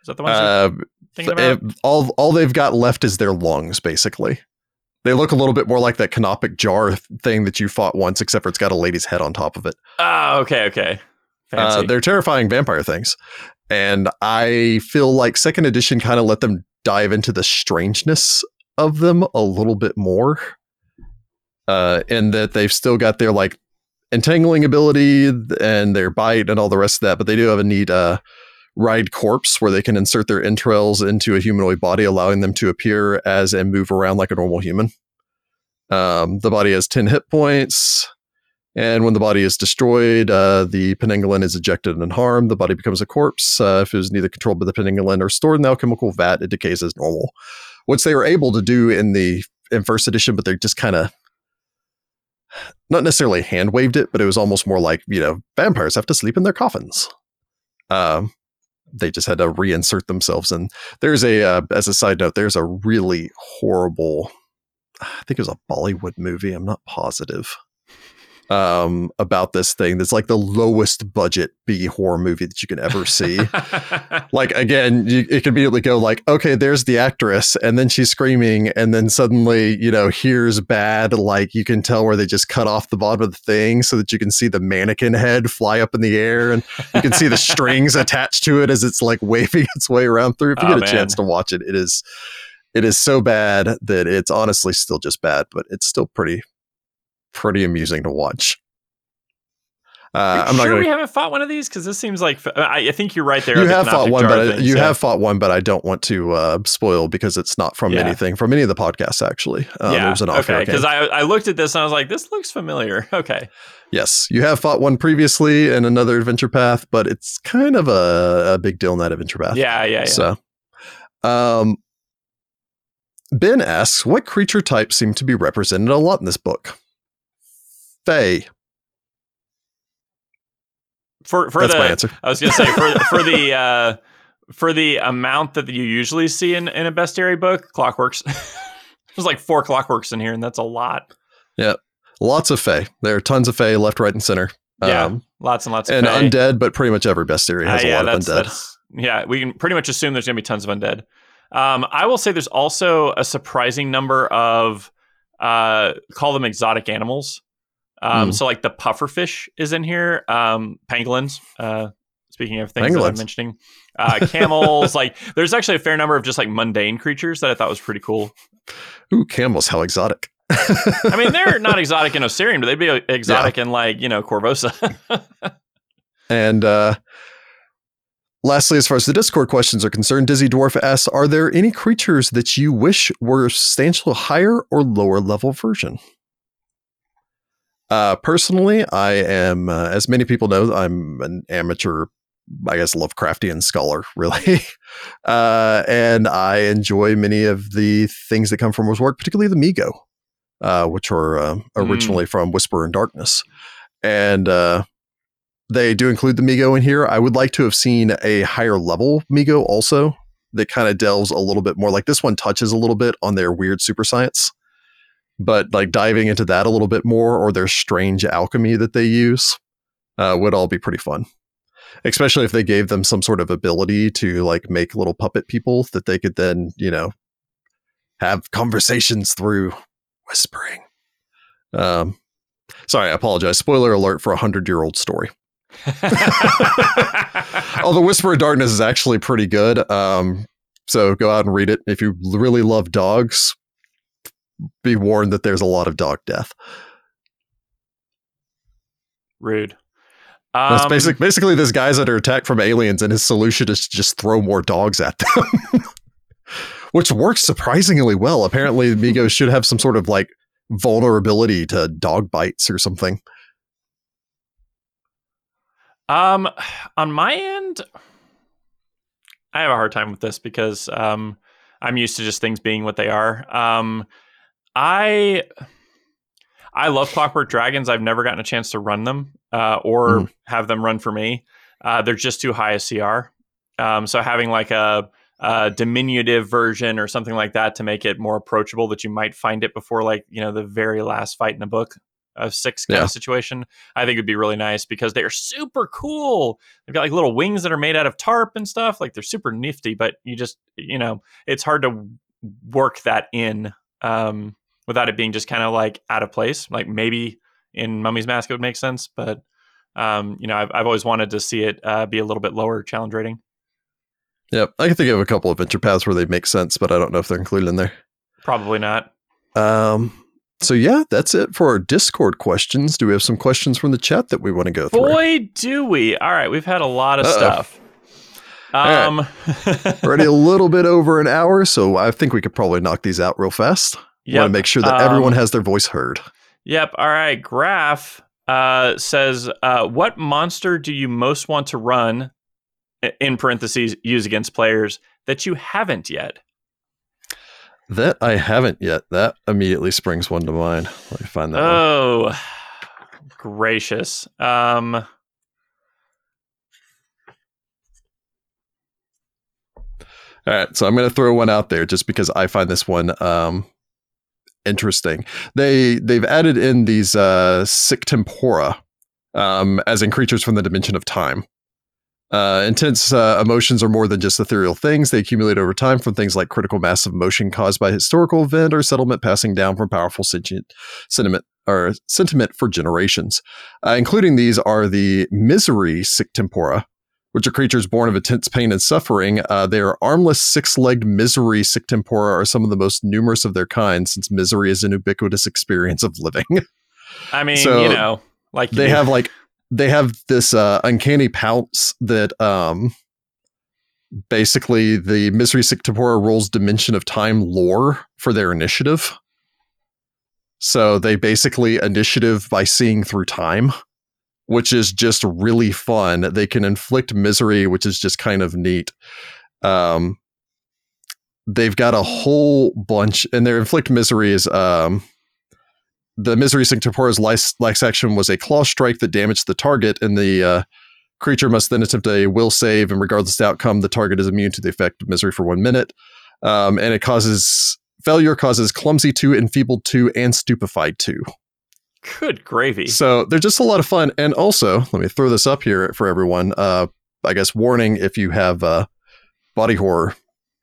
Is that the ones? Uh, th- all all they've got left is their lungs, basically. They look a little bit more like that canopic jar thing that you fought once, except for it's got a lady's head on top of it. Oh, okay, okay. Uh, they're terrifying vampire things. And I feel like second edition kind of let them dive into the strangeness of them a little bit more. Uh, in that they've still got their like entangling ability and their bite and all the rest of that, but they do have a neat uh, ride corpse where they can insert their entrails into a humanoid body, allowing them to appear as and move around like a normal human. Um, the body has 10 hit points. And when the body is destroyed, uh, the penanggalen is ejected and harmed. The body becomes a corpse. Uh, if it is neither controlled by the penanggalen or stored in the alchemical vat, it decays as normal. Which they were able to do in the in first edition, but they just kind of not necessarily hand waved it, but it was almost more like you know vampires have to sleep in their coffins. Um, they just had to reinsert themselves. And there's a, uh, as a side note, there's a really horrible, I think it was a Bollywood movie. I'm not positive um, about this thing that's like the lowest budget B horror movie that you can ever see. like again, you, it can immediately go like, okay, there's the actress, and then she's screaming, and then suddenly, you know, here's bad. Like you can tell where they just cut off the bottom of the thing so that you can see the mannequin head fly up in the air, and you can see the strings attached to it as it's like waving its way around through. If you oh, get a man. chance to watch it, it is. It is so bad that it's honestly still just bad, but it's still pretty pretty amusing to watch. Uh, I'm sure not gonna, we haven't fought one of these because this seems like I, I, think you're right there. You have fought one, but things, you have fought one, but I don't want to uh, spoil because it's not from yeah. anything from any of the podcasts. Actually, um, yeah, an okay. Because I, I looked at this and I was like, this looks familiar. Okay. Yes, you have fought one previously in another adventure path, but it's kind of a, a big deal in that adventure path. Yeah, yeah, yeah. So, um, Ben asks, what creature types seem to be represented a lot in this book? Fae. For for That's the, my answer. I was gonna say for for the uh, for the amount that you usually see in, in a bestiary book, clockworks. There's like four clockworks in here, and that's a lot. Yeah, lots of fae. There are tons of fae left, right, and center. Yeah, um, lots and lots of and fae. undead, but pretty much every bestiary has uh, yeah, a lot of undead. Yeah, we can pretty much assume there's gonna be tons of undead. Um, I will say there's also a surprising number of uh, call them exotic animals. Um, mm. So like the pufferfish is in here, um, pangolins. Uh, speaking of things pangolins. that I'm mentioning, uh, camels. like there's actually a fair number of just like mundane creatures that I thought was pretty cool. Ooh, camels! How exotic! I mean, they're not exotic in Osirian, but they'd be exotic yeah. in like you know Korvosa. and uh, lastly, as far as the Discord questions are concerned, Dizzy Dwarf asks: Are there any creatures that you wish were substantial higher or lower level version? Uh, personally, I am, uh, as many people know, I'm an amateur, I guess, Lovecraftian scholar, really. uh, and I enjoy many of the things that come from his work, particularly the Mi-Go, uh, which were uh, originally mm. from Whisper in Darkness. And uh, they do include the Mi-Go in here. I would like to have seen a higher level Mi-Go also that kind of delves a little bit more. Like this one touches a little bit on their weird super science but like diving into that a little bit more or their strange alchemy that they use uh, would all be pretty fun. Especially if they gave them some sort of ability to like make little puppet people that they could then you know have conversations through whispering. Um sorry i apologize. Spoiler alert for a hundred year old story. Although whisper of darkness is actually pretty good um so go out and read it. If you really love dogs be warned that there's a lot of dog death. Rude. Um, That's basic, basically this guy's under attack from aliens, and his solution is to just throw more dogs at them, which works surprisingly well. Apparently, Mi-Go should have some sort of like vulnerability to dog bites or something. Um, on my end, I have a hard time with this because um, I'm used to just things being what they are. Um, I I love Clockwork Dragons. I've never gotten a chance to run them uh, or mm. have them run for me. Uh, they're just too high a CR. Um, so having like a, a, diminutive version or something like that to make it more approachable, that you might find it before like you know the very last fight in a book of six kind yeah. of situation, I think would be really nice because they are super cool. They've got like little wings that are made out of tarp and stuff. Like they're super nifty, but you just you know it's hard to work that in um, without it being just kind of like out of place. Like maybe in Mummy's Mask it would make sense, but um, you know, I've, I've always wanted to see it uh, be a little bit lower challenge rating. Yeah, I can think of a couple of venture paths where they make sense, but I don't know if they're included in there. Probably not. Um, so yeah, that's it for our Discord questions. Do we have some questions from the chat that we want to go through? Boy, do we! All right, we've had a lot of Uh-oh. stuff. Um, right. already a little bit over an hour, so I think we could probably knock these out real fast. Yep. Want to make sure that um, everyone has their voice heard. Yep. All right. Graph uh, says, uh, "What monster do you most want to run?" In parentheses, use against players that you haven't yet. That I haven't yet. That immediately springs one to mind. Let me find that. Oh, one. gracious. Um, All right, so I'm going to throw one out there just because I find this one um, interesting. They they've added in these uh, sic tempora, um, as in creatures from the dimension of time. Uh, intense uh, emotions are more than just ethereal things. They accumulate over time from things like critical mass of motion caused by historical event or settlement passing down from powerful sentient sentiment or sentiment for generations. Uh, including these are the misery sic tempora, which are creatures born of intense pain and suffering. Uh, they are armless, six-legged misery sic tempora are some of the most numerous of their kind, since misery is an ubiquitous experience of living. I mean, So, you know, like they have like they have this uh, uncanny pounce that um basically the misery sic tempora rolls dimension of time lore for their initiative so they basically initiative by seeing through time which is just really fun they can inflict misery which is just kind of neat um they've got a whole bunch and their inflict misery is um the Misery Sanctopora's life, life action was a claw strike that damaged the target, and the uh, creature must then attempt a will save, and regardless of the outcome, the target is immune to the effect of misery for one minute. Um, and it causes failure causes clumsy two, enfeebled two, and stupefied two. Good gravy. So they're just a lot of fun. And also, let me throw this up here for everyone. Uh, I guess warning if you have uh, body horror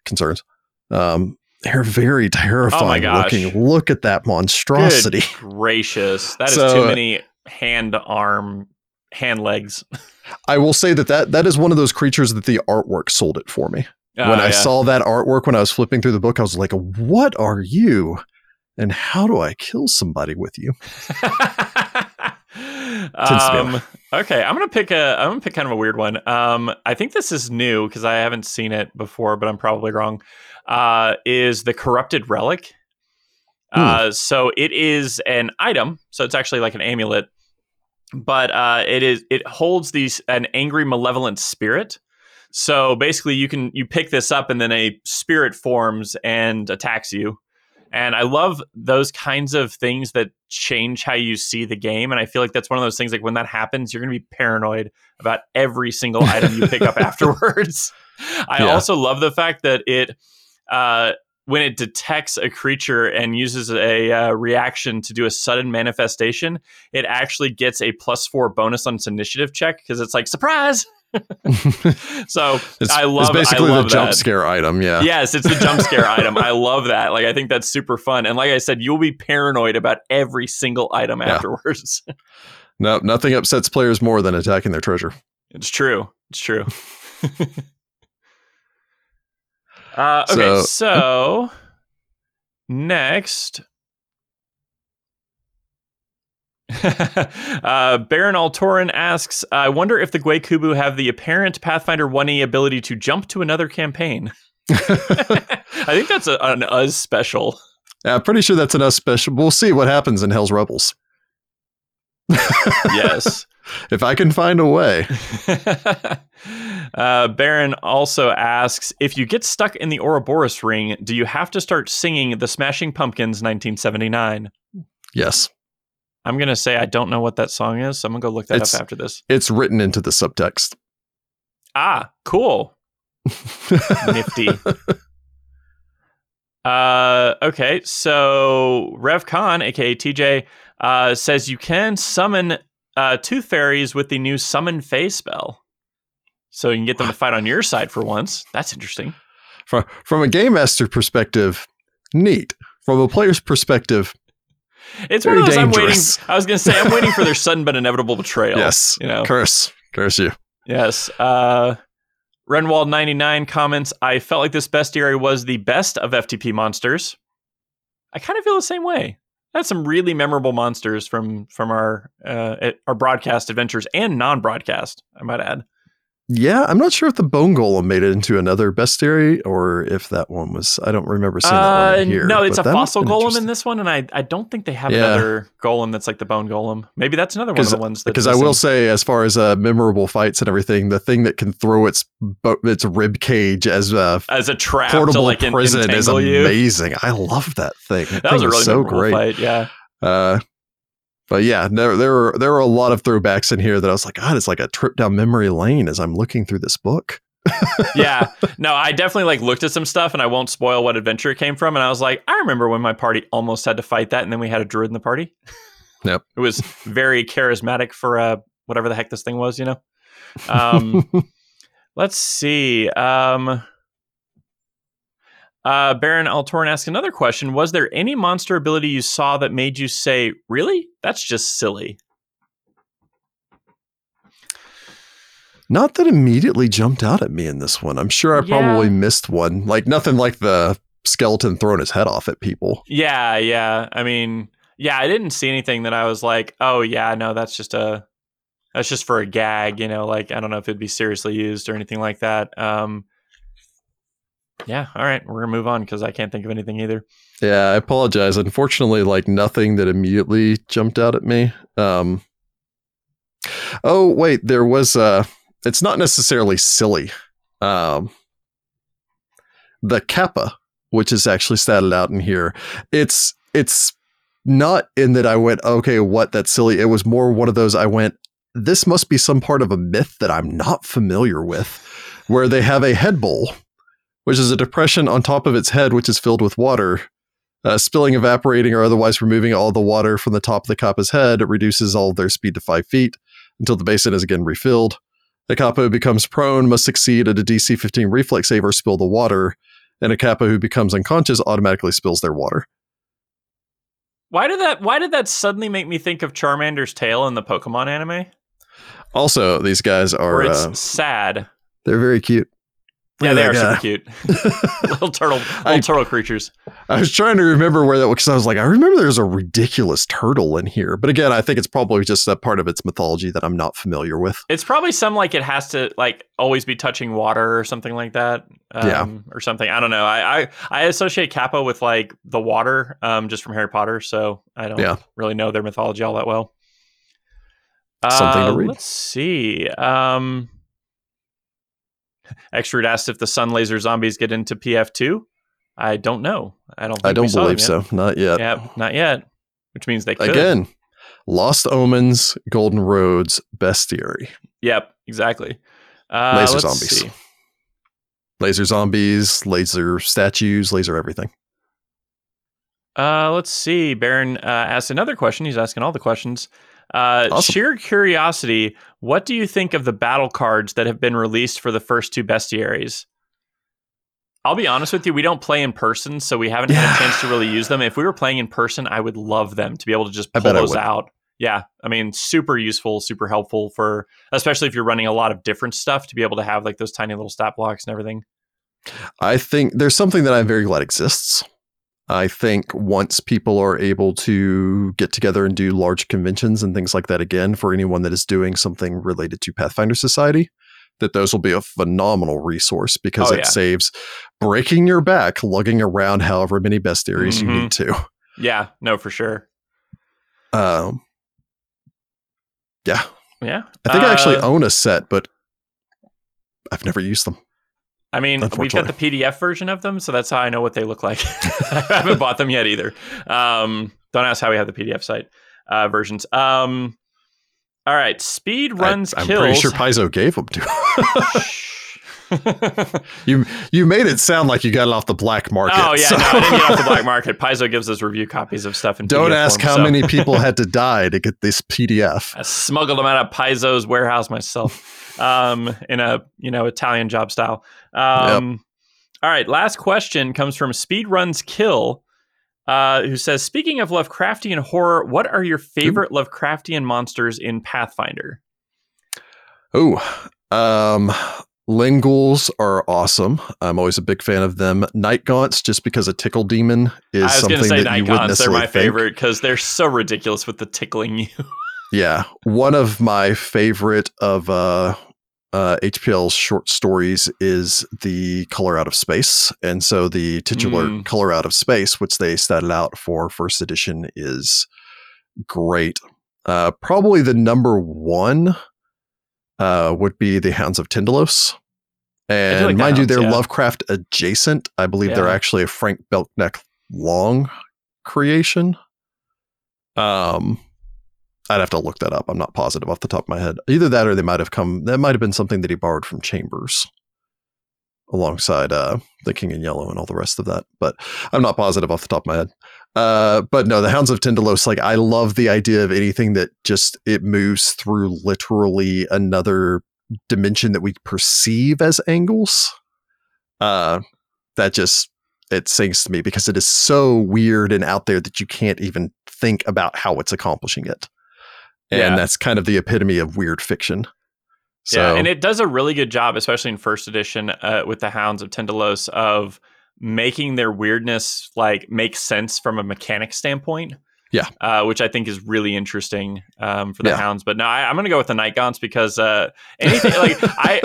concerns. Um, they're very terrifying gosh. looking. Look at that monstrosity. Good gracious, that is So, too uh, many hand, arm, hand legs. I will say that, that that is one of those creatures that the artwork sold it for me. when Oh, I yeah. saw that artwork when I was flipping through the book, I was like, "What are you? And how do I kill somebody with you?" Um, okay, I'm gonna pick a. I'm gonna pick kind of a weird one. Um, I think this is new because I haven't seen it before, but I'm probably wrong. Uh, is the corrupted relic? Hmm. Uh, so it is an item. So it's actually like an amulet, but uh, it is it holds these an angry, malevolent spirit. So basically, you can you pick this up, and then a spirit forms and attacks you. And I love those kinds of things that change how you see the game. And I feel like that's one of those things like when that happens, you're going to be paranoid about every single item you pick up afterwards. I Yeah. also love the fact that it, uh, when it detects a creature and uses a uh, reaction to do a sudden manifestation, it actually gets a plus four bonus on its initiative check because it's like surprise. so It's, I love it's basically I love the jump that. scare item. Yeah. Yes, it's the jump scare item. I love that. Like I think that's super fun. And like I said, you'll be paranoid about every single item Yeah. afterwards. No, nothing upsets players more than attacking their treasure. it's true. It's true. uh, okay, So- so, next. uh, Baron Altorin asks, I wonder if the Guecubu have the apparent Pathfinder 1E ability to jump to another campaign. I think that's a, an Uz special. Yeah, I'm pretty sure that's enough special. We'll see what happens in Hell's Rebels. Yes. If I can find a way. uh, Baron also asks if you get stuck in the Ouroboros ring, do you have to start singing the Smashing Pumpkins 1979? Yes. I'm going to say I don't know what that song is, so I'm going to go look that It's- up after this. It's written into the subtext. Ah, cool. Nifty. Uh, okay, so Rev RevCon, aka TJ, uh, says you can summon uh, tooth fairies with the new Summon Fey spell. So you can get them to fight on your side for once. That's interesting. from from a game master perspective, neat. From a player's perspective, It's Very one of those dangerous. I'm waiting. I was going to say I'm waiting for their sudden but inevitable betrayal. yes. you know. Curse. Curse you. Yes. Uh, Renwald ninety nine comments. I felt like this bestiary was the best of FTP monsters. I kind of feel the same way. Had some really memorable monsters from from our uh, our broadcast adventures and non broadcast. I might add. Yeah, I'm not sure if the bone golem made it into another bestiary or if that one was. I don't remember seeing that one Uh, here. no, it's a fossil golem in this one, and I I don't think they have Yeah. another golem that's like the bone golem. Maybe that's another one of the ones. Because I will say, as far as uh, memorable fights and everything, the thing that can throw its bo- its rib cage as a as a trap to portable like prison is entangle you. amazing. I love that thing. That, That thing was a really so memorable great. fight. Yeah. Uh, but yeah, there there were there were a lot of throwbacks in here that I was like, God, it's like a trip down memory lane as I'm looking through this book. yeah. No, I definitely like looked at some stuff and I won't spoil what adventure it came from. And I was like, I remember when my party almost had to fight that and then we had a druid in the party. Yep. it was very charismatic for uh whatever the heck this thing was, you know? Um let's see. Um uh, Baron Altorn asked another question. Was there any monster ability you saw that made you say, really? That's just silly? Not that immediately jumped out at me in this one. I'm sure I Yeah. probably missed one. Like nothing like the skeleton throwing his head off at people. Yeah, yeah. I mean, yeah, I didn't see anything that I was like, oh yeah, no, that's just a that's just for a gag, you know, like I don't know if it'd be seriously used or anything like that. Um Yeah, all right, we're gonna move on because I can't think of anything either. Yeah, I apologize. Unfortunately, like nothing that immediately jumped out at me. Um Oh, wait, there was uh it's not necessarily silly. Um the kappa, which is actually statted out in here. It's it's not in that I went, okay, what that's silly. It was more one of those I went, this must be some part of a myth that I'm not familiar with, where they have a head bowl, which is a depression on top of its head, which is filled with water. Uh, spilling, evaporating, or otherwise removing all the water from the top of the kappa's head it reduces all of their speed to five feet until the basin is again refilled. The kappa who becomes prone must succeed at a DC 15 reflex save or spill the water, and a kappa who becomes unconscious automatically spills their water. Why did that why did that suddenly make me think of Charmander's tail in the Pokemon anime? Also, these guys Or are it's uh, sad. they're very cute. Yeah, they are that super cute. little turtle little I- turtle creatures. I was trying to remember where that was because I was like, I remember there's a ridiculous turtle in here, but again, I think it's probably just a part of its mythology that I'm not familiar with. It's probably some like it has to like always be touching water or something like that. Um, Yeah. Or something. I don't know. I, I I associate Kappa with like the water, um, just from Harry Potter, so I don't Yeah. really know their mythology all that well. Something to Uh, read. Let's see. Um Extrude asked if the sun laser zombies get into PF2. I don't know. I don't think I don't believe so, not yet. Yeah, not yet. Which means they could. Again, Lost Omens, Golden Roads, Bestiary, Yep, exactly. Uh, Laser zombies. see. laser zombies, laser statues, laser everything. Uh, let's see. Baron uh, asked another question. He's asking all the questions. Uh, Awesome. Sheer curiosity. What do you think of the battle cards that have been released for the first two bestiaries? I'll be honest with you. We don't play in person, so we haven't had a chance to really use them. If we were playing in person, I would love them to be able to just pull those out. Yeah, I mean, super useful, super helpful for, especially if you're running a lot of different stuff to be able to have like those tiny little stat blocks and everything. I think there's something that I'm very glad exists. I think once people are able to get together and do large conventions and things like that again, for anyone that is doing something related to Pathfinder Society, that those will be a phenomenal resource because Oh, it yeah. saves breaking your back lugging around however many best bestiaries you Mhm. need to. Yeah, no, for sure. Um, yeah, Yeah, I think I actually Uh, own a set, but I've never used them. I mean, we've got the PDF version of them, so that's how I know what they look like. I haven't bought them yet either. Um, don't ask how we have the PDF site uh, versions. Um, all right, speed runs I, am kills. pretty sure Paizo gave them to. you you made it sound like you got it off the black market. oh yeah, so- no, I didn't get off the black market. Paizo gives us review copies of stuff in Don't PDF ask form, how so many people had to die to get this PDF. I smuggled them out of Paizo's warehouse myself, um, in a you know Italian job style. Um, All right, last question comes from Speedruns Kill, uh, who says, "Speaking of Lovecraftian horror, what are your favorite Lovecraftian monsters in Pathfinder?" Oh, um, Lingals are awesome. I'm always a big fan of them. Night Gaunts, just because a tickle demon is something that you wouldn't Gaunts. They're my think. favorite because they're so ridiculous with the tickling you. Yeah, one of my favorite of uh, uh, HPL's short stories is the Color Out of Space, and so the titular Mm. Color Out of Space, which they started out for first edition, is great. Uh, probably the number one uh, would be the Hounds of Tindalos. And like mind you, they're yeah. Lovecraft adjacent. I believe they're actually a Frank Belknap long creation. Um, I'd have to look that up. I'm not positive off the top of my head. Either that or they might have come, that might have been something that he borrowed from Chambers. alongside uh, the King in Yellow and all the rest of that. But I'm not positive off the top of my head. Uh, but no, the Hounds of Tindalos, like I love the idea of anything that just it moves through literally another dimension that we perceive as angles. Uh, that just it sings to me because it is so weird and out there that you can't even think about how it's accomplishing it. And Yeah. that's kind of the epitome of weird fiction. So yeah, and it does a really good job, especially in first edition uh, with the Hounds of Tindalos, of making their weirdness like make sense from a mechanic standpoint. Yeah. uh, which I think is really interesting um, for the Yeah. Hounds. But no, I, I'm going to go with the Night Gaunts because uh, anything like I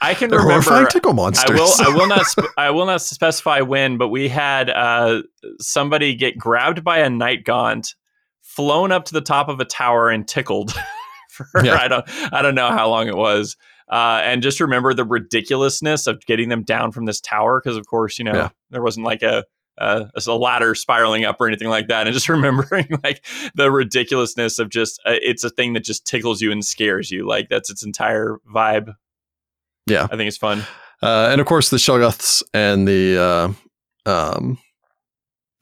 I can they're remember. tickle I monsters. will. I will not. Sp- I will not specify when, but we had uh, somebody get grabbed by a night gaunt, flown up to the top of a tower, and tickled. For Yeah. I don't. I don't know how long it was. Uh, and just remember the ridiculousness of getting them down from this tower, because of course, you know, Yeah. there wasn't like a. Uh, a ladder spiraling up or anything like that, and just remembering like the ridiculousness of just uh, it's a thing that just tickles you and scares you. Like that's its entire vibe. Yeah. I think it's fun. Uh, and of course, the Shoggoths and the uh, um,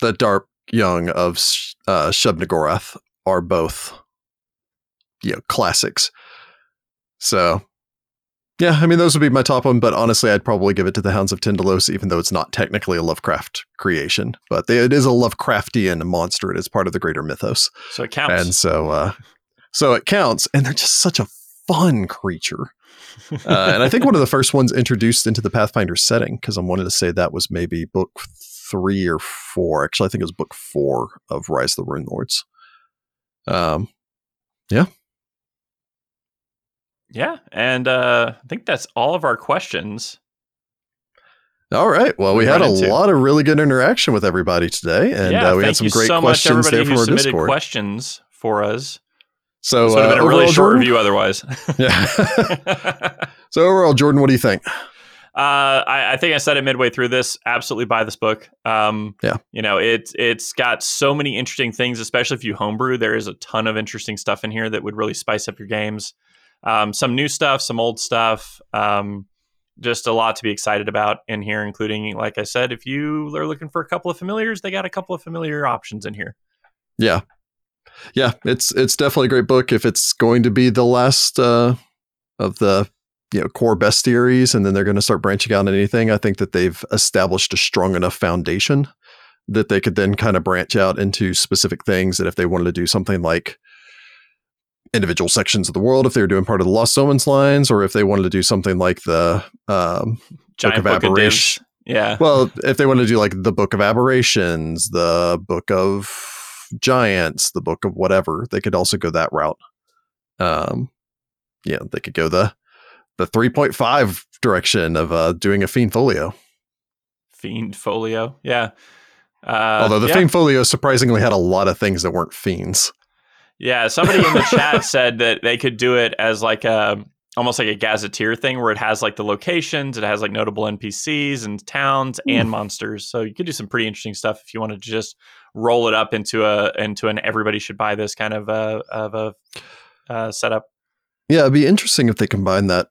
the Dark Young of uh, Shub-Niggurath are both, you know, classics. So, yeah, I mean, those would be my top one. But honestly, I'd probably give it to the Hounds of Tindalos, even though it's not technically a Lovecraft creation. But they, it is a Lovecraftian monster. It is part of the greater mythos, So it counts. and so, uh, so it counts. And they're just such a fun creature uh, and I think one of the first ones introduced into the Pathfinder setting, because I wanted to say that was maybe book three or four. Actually, I think it was book four of Rise of the Runelords. Um, Yeah, and uh, I think that's all of our questions. all right. Well, we We've had a into. lot of really good interaction with everybody today, and yeah, uh, we had some you great so questions much, there everybody from who our submitted Discord. questions for us. So, this would have uh, been a really short Jordan- review otherwise. Yeah. so overall, Jordan, what do you think? Uh, I, I think I said it midway through this. Absolutely buy this book. Um, Yeah. you know it's it's got so many interesting things, especially if you homebrew. There is a ton of interesting stuff in here that would really spice up your games. Um, some new stuff, some old stuff. Um, just a lot to be excited about in here, including, like I said, if you are looking for a couple of familiars, they got a couple of familiar options in here. Yeah, yeah, it's it's definitely a great book. If it's going to be the last uh, of the you know core bestiaries, and then they're going to start branching out into anything, I think that they've established a strong enough foundation that they could then kind of branch out into specific things. That if they wanted to do something like individual sections of the world, if they were doing part of the Lost Omens lines, or if they wanted to do something like the um, Giant book of Aberration- Yeah. well, if they want to do like the Book of Aberrations, the Book of Giants, the Book of whatever, they could also go that route. Um, yeah, they could go the the three point five direction of uh, doing a Fiend Folio. Fiend Folio. Yeah. Uh, Although the yeah. Fiend Folio surprisingly had a lot of things that weren't fiends. Yeah, somebody in the chat said that they could do it as like a almost like a gazetteer thing where it has like the locations, it has like notable NPCs and towns and monsters. So you could do some pretty interesting stuff if you wanted to just roll it up into a into an everybody should buy this kind of uh of a uh, setup. Yeah, it'd be interesting if they combine that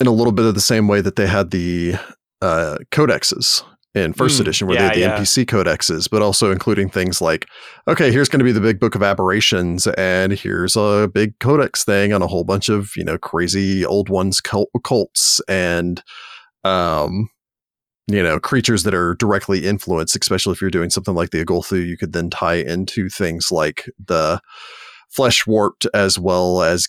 in a little bit of the same way that they had the uh, codexes in first Mm, edition, where they had the yeah. NPC codexes, but also including things like, okay, here's going to be the big book of aberrations, and here's a big codex thing on a whole bunch of you know crazy old ones, cult- cults, and um, you know creatures that are directly influenced. Especially if you're doing something like the Agolthu, you could then tie into things like the flesh warped as well as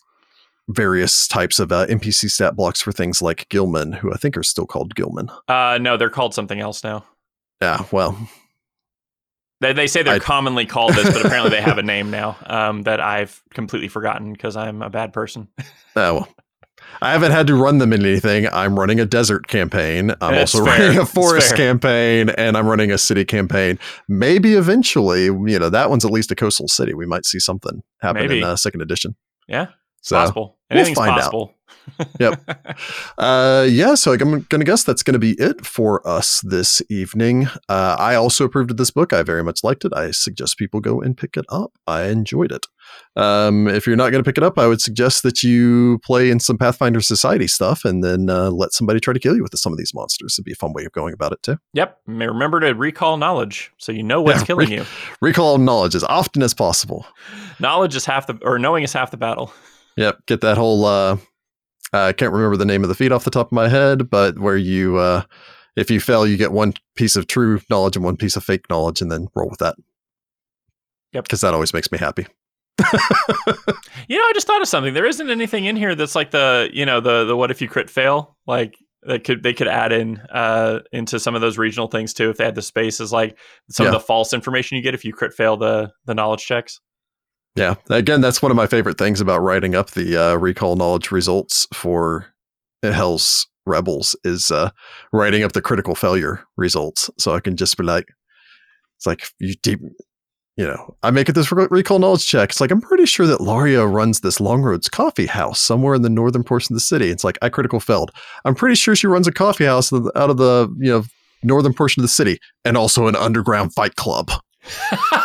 various types of uh, NPC stat blocks for things like Gillmen, who I think are still called Gillmen. Uh no, they're called something else now. Yeah, well, They, they say they're I- commonly called this, but apparently they have a name now um, that I've completely forgotten because I'm a bad person. uh, well. I haven't had to run them in anything. I'm running a desert campaign. I'm That's also fair. running a forest campaign, and I'm running a city campaign. Maybe eventually, you know, that one's at least a coastal city. We might see something happen Maybe. in uh, second edition. Yeah. So possible. we'll find out. Yep. uh, yeah, so I'm going to guess that's going to be it for us this evening. Uh, I also approved of this book. I very much liked it. I suggest people go and pick it up. I enjoyed it. Um, if you're not going to pick it up, I would suggest that you play in some Pathfinder Society stuff and then uh, let somebody try to kill you with some of these monsters. It'd be a fun way of going about it, too. Yep. May- Remember to recall knowledge so you know what's Yeah, killing re- you. Recall knowledge as often as possible. Knowledge is half the, or knowing is half the battle. Yep, get that whole. Uh, I can't remember the name of the feat off the top of my head, but where you, uh, if you fail, you get one piece of true knowledge and one piece of fake knowledge, and then roll with that. Yep. because that always makes me happy. You know, I just thought of something. There isn't anything in here that's like the, you know, the the what if you crit fail? Like that could they could add in uh into some of those regional things too if they had the spaces like some Yeah. of the false information you get if you crit fail the the knowledge checks. Yeah, again, that's one of my favorite things about writing up the uh, recall knowledge results for Hell's Rebels is uh, writing up the critical failure results, so I can just be like, it's like you deep. You know, I make it this recall knowledge check. It's like I'm pretty sure that Laria runs this Long Roads coffee house somewhere in the northern portion of the city. It's like I critical failed. I'm pretty sure she runs a coffee house out of the you know northern portion of the city and also an underground fight club.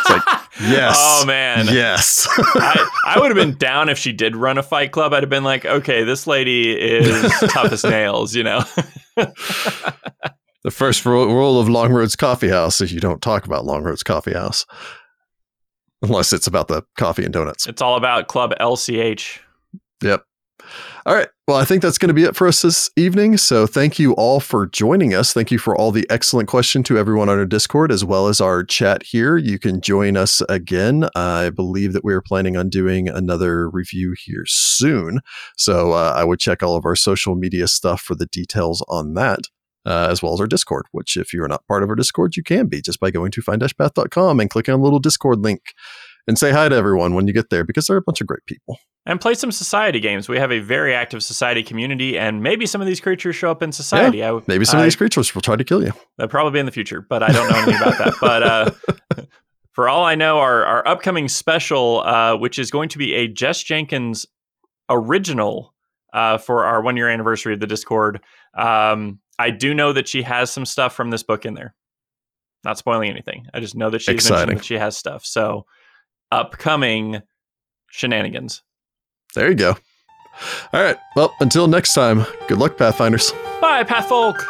like, yes. Oh man. Yes. I, I would have been down if she did run a fight club. I'd have been like, okay, this lady is tough as nails, you know. The first rule, rule of Long Road's Coffee House is you don't talk about Long Road's Coffee House unless it's about the coffee and donuts. It's all about Club LCH. Yep. All right. Well, I think that's going to be it for us this evening. So thank you all for joining us. Thank you for all the excellent question to everyone on our Discord as well as our chat here. You can join us again. I believe that we are planning on doing another review here soon. So uh, I would check all of our social media stuff for the details on that. Uh, as well as our Discord, which, if you are not part of our Discord, you can be just by going to find-path.com and clicking on the little Discord link and say hi to everyone when you get there because they're a bunch of great people. And play some society games. We have a very active society community, and maybe some of these creatures show up in society. I, Maybe some of these creatures will try to kill you. That'll probably be in the future, but I don't know anything about that. But uh, for all I know, our, our upcoming special, uh, which is going to be a Jess Jenkins original uh, for our one year anniversary of the Discord, um, I do know that she has some stuff from this book in there. Not spoiling anything. I just know that she's Exciting. mentioned that she has stuff. So upcoming shenanigans. There you go. All right. Well, until next time, good luck, Pathfinders. Bye, Pathfolk.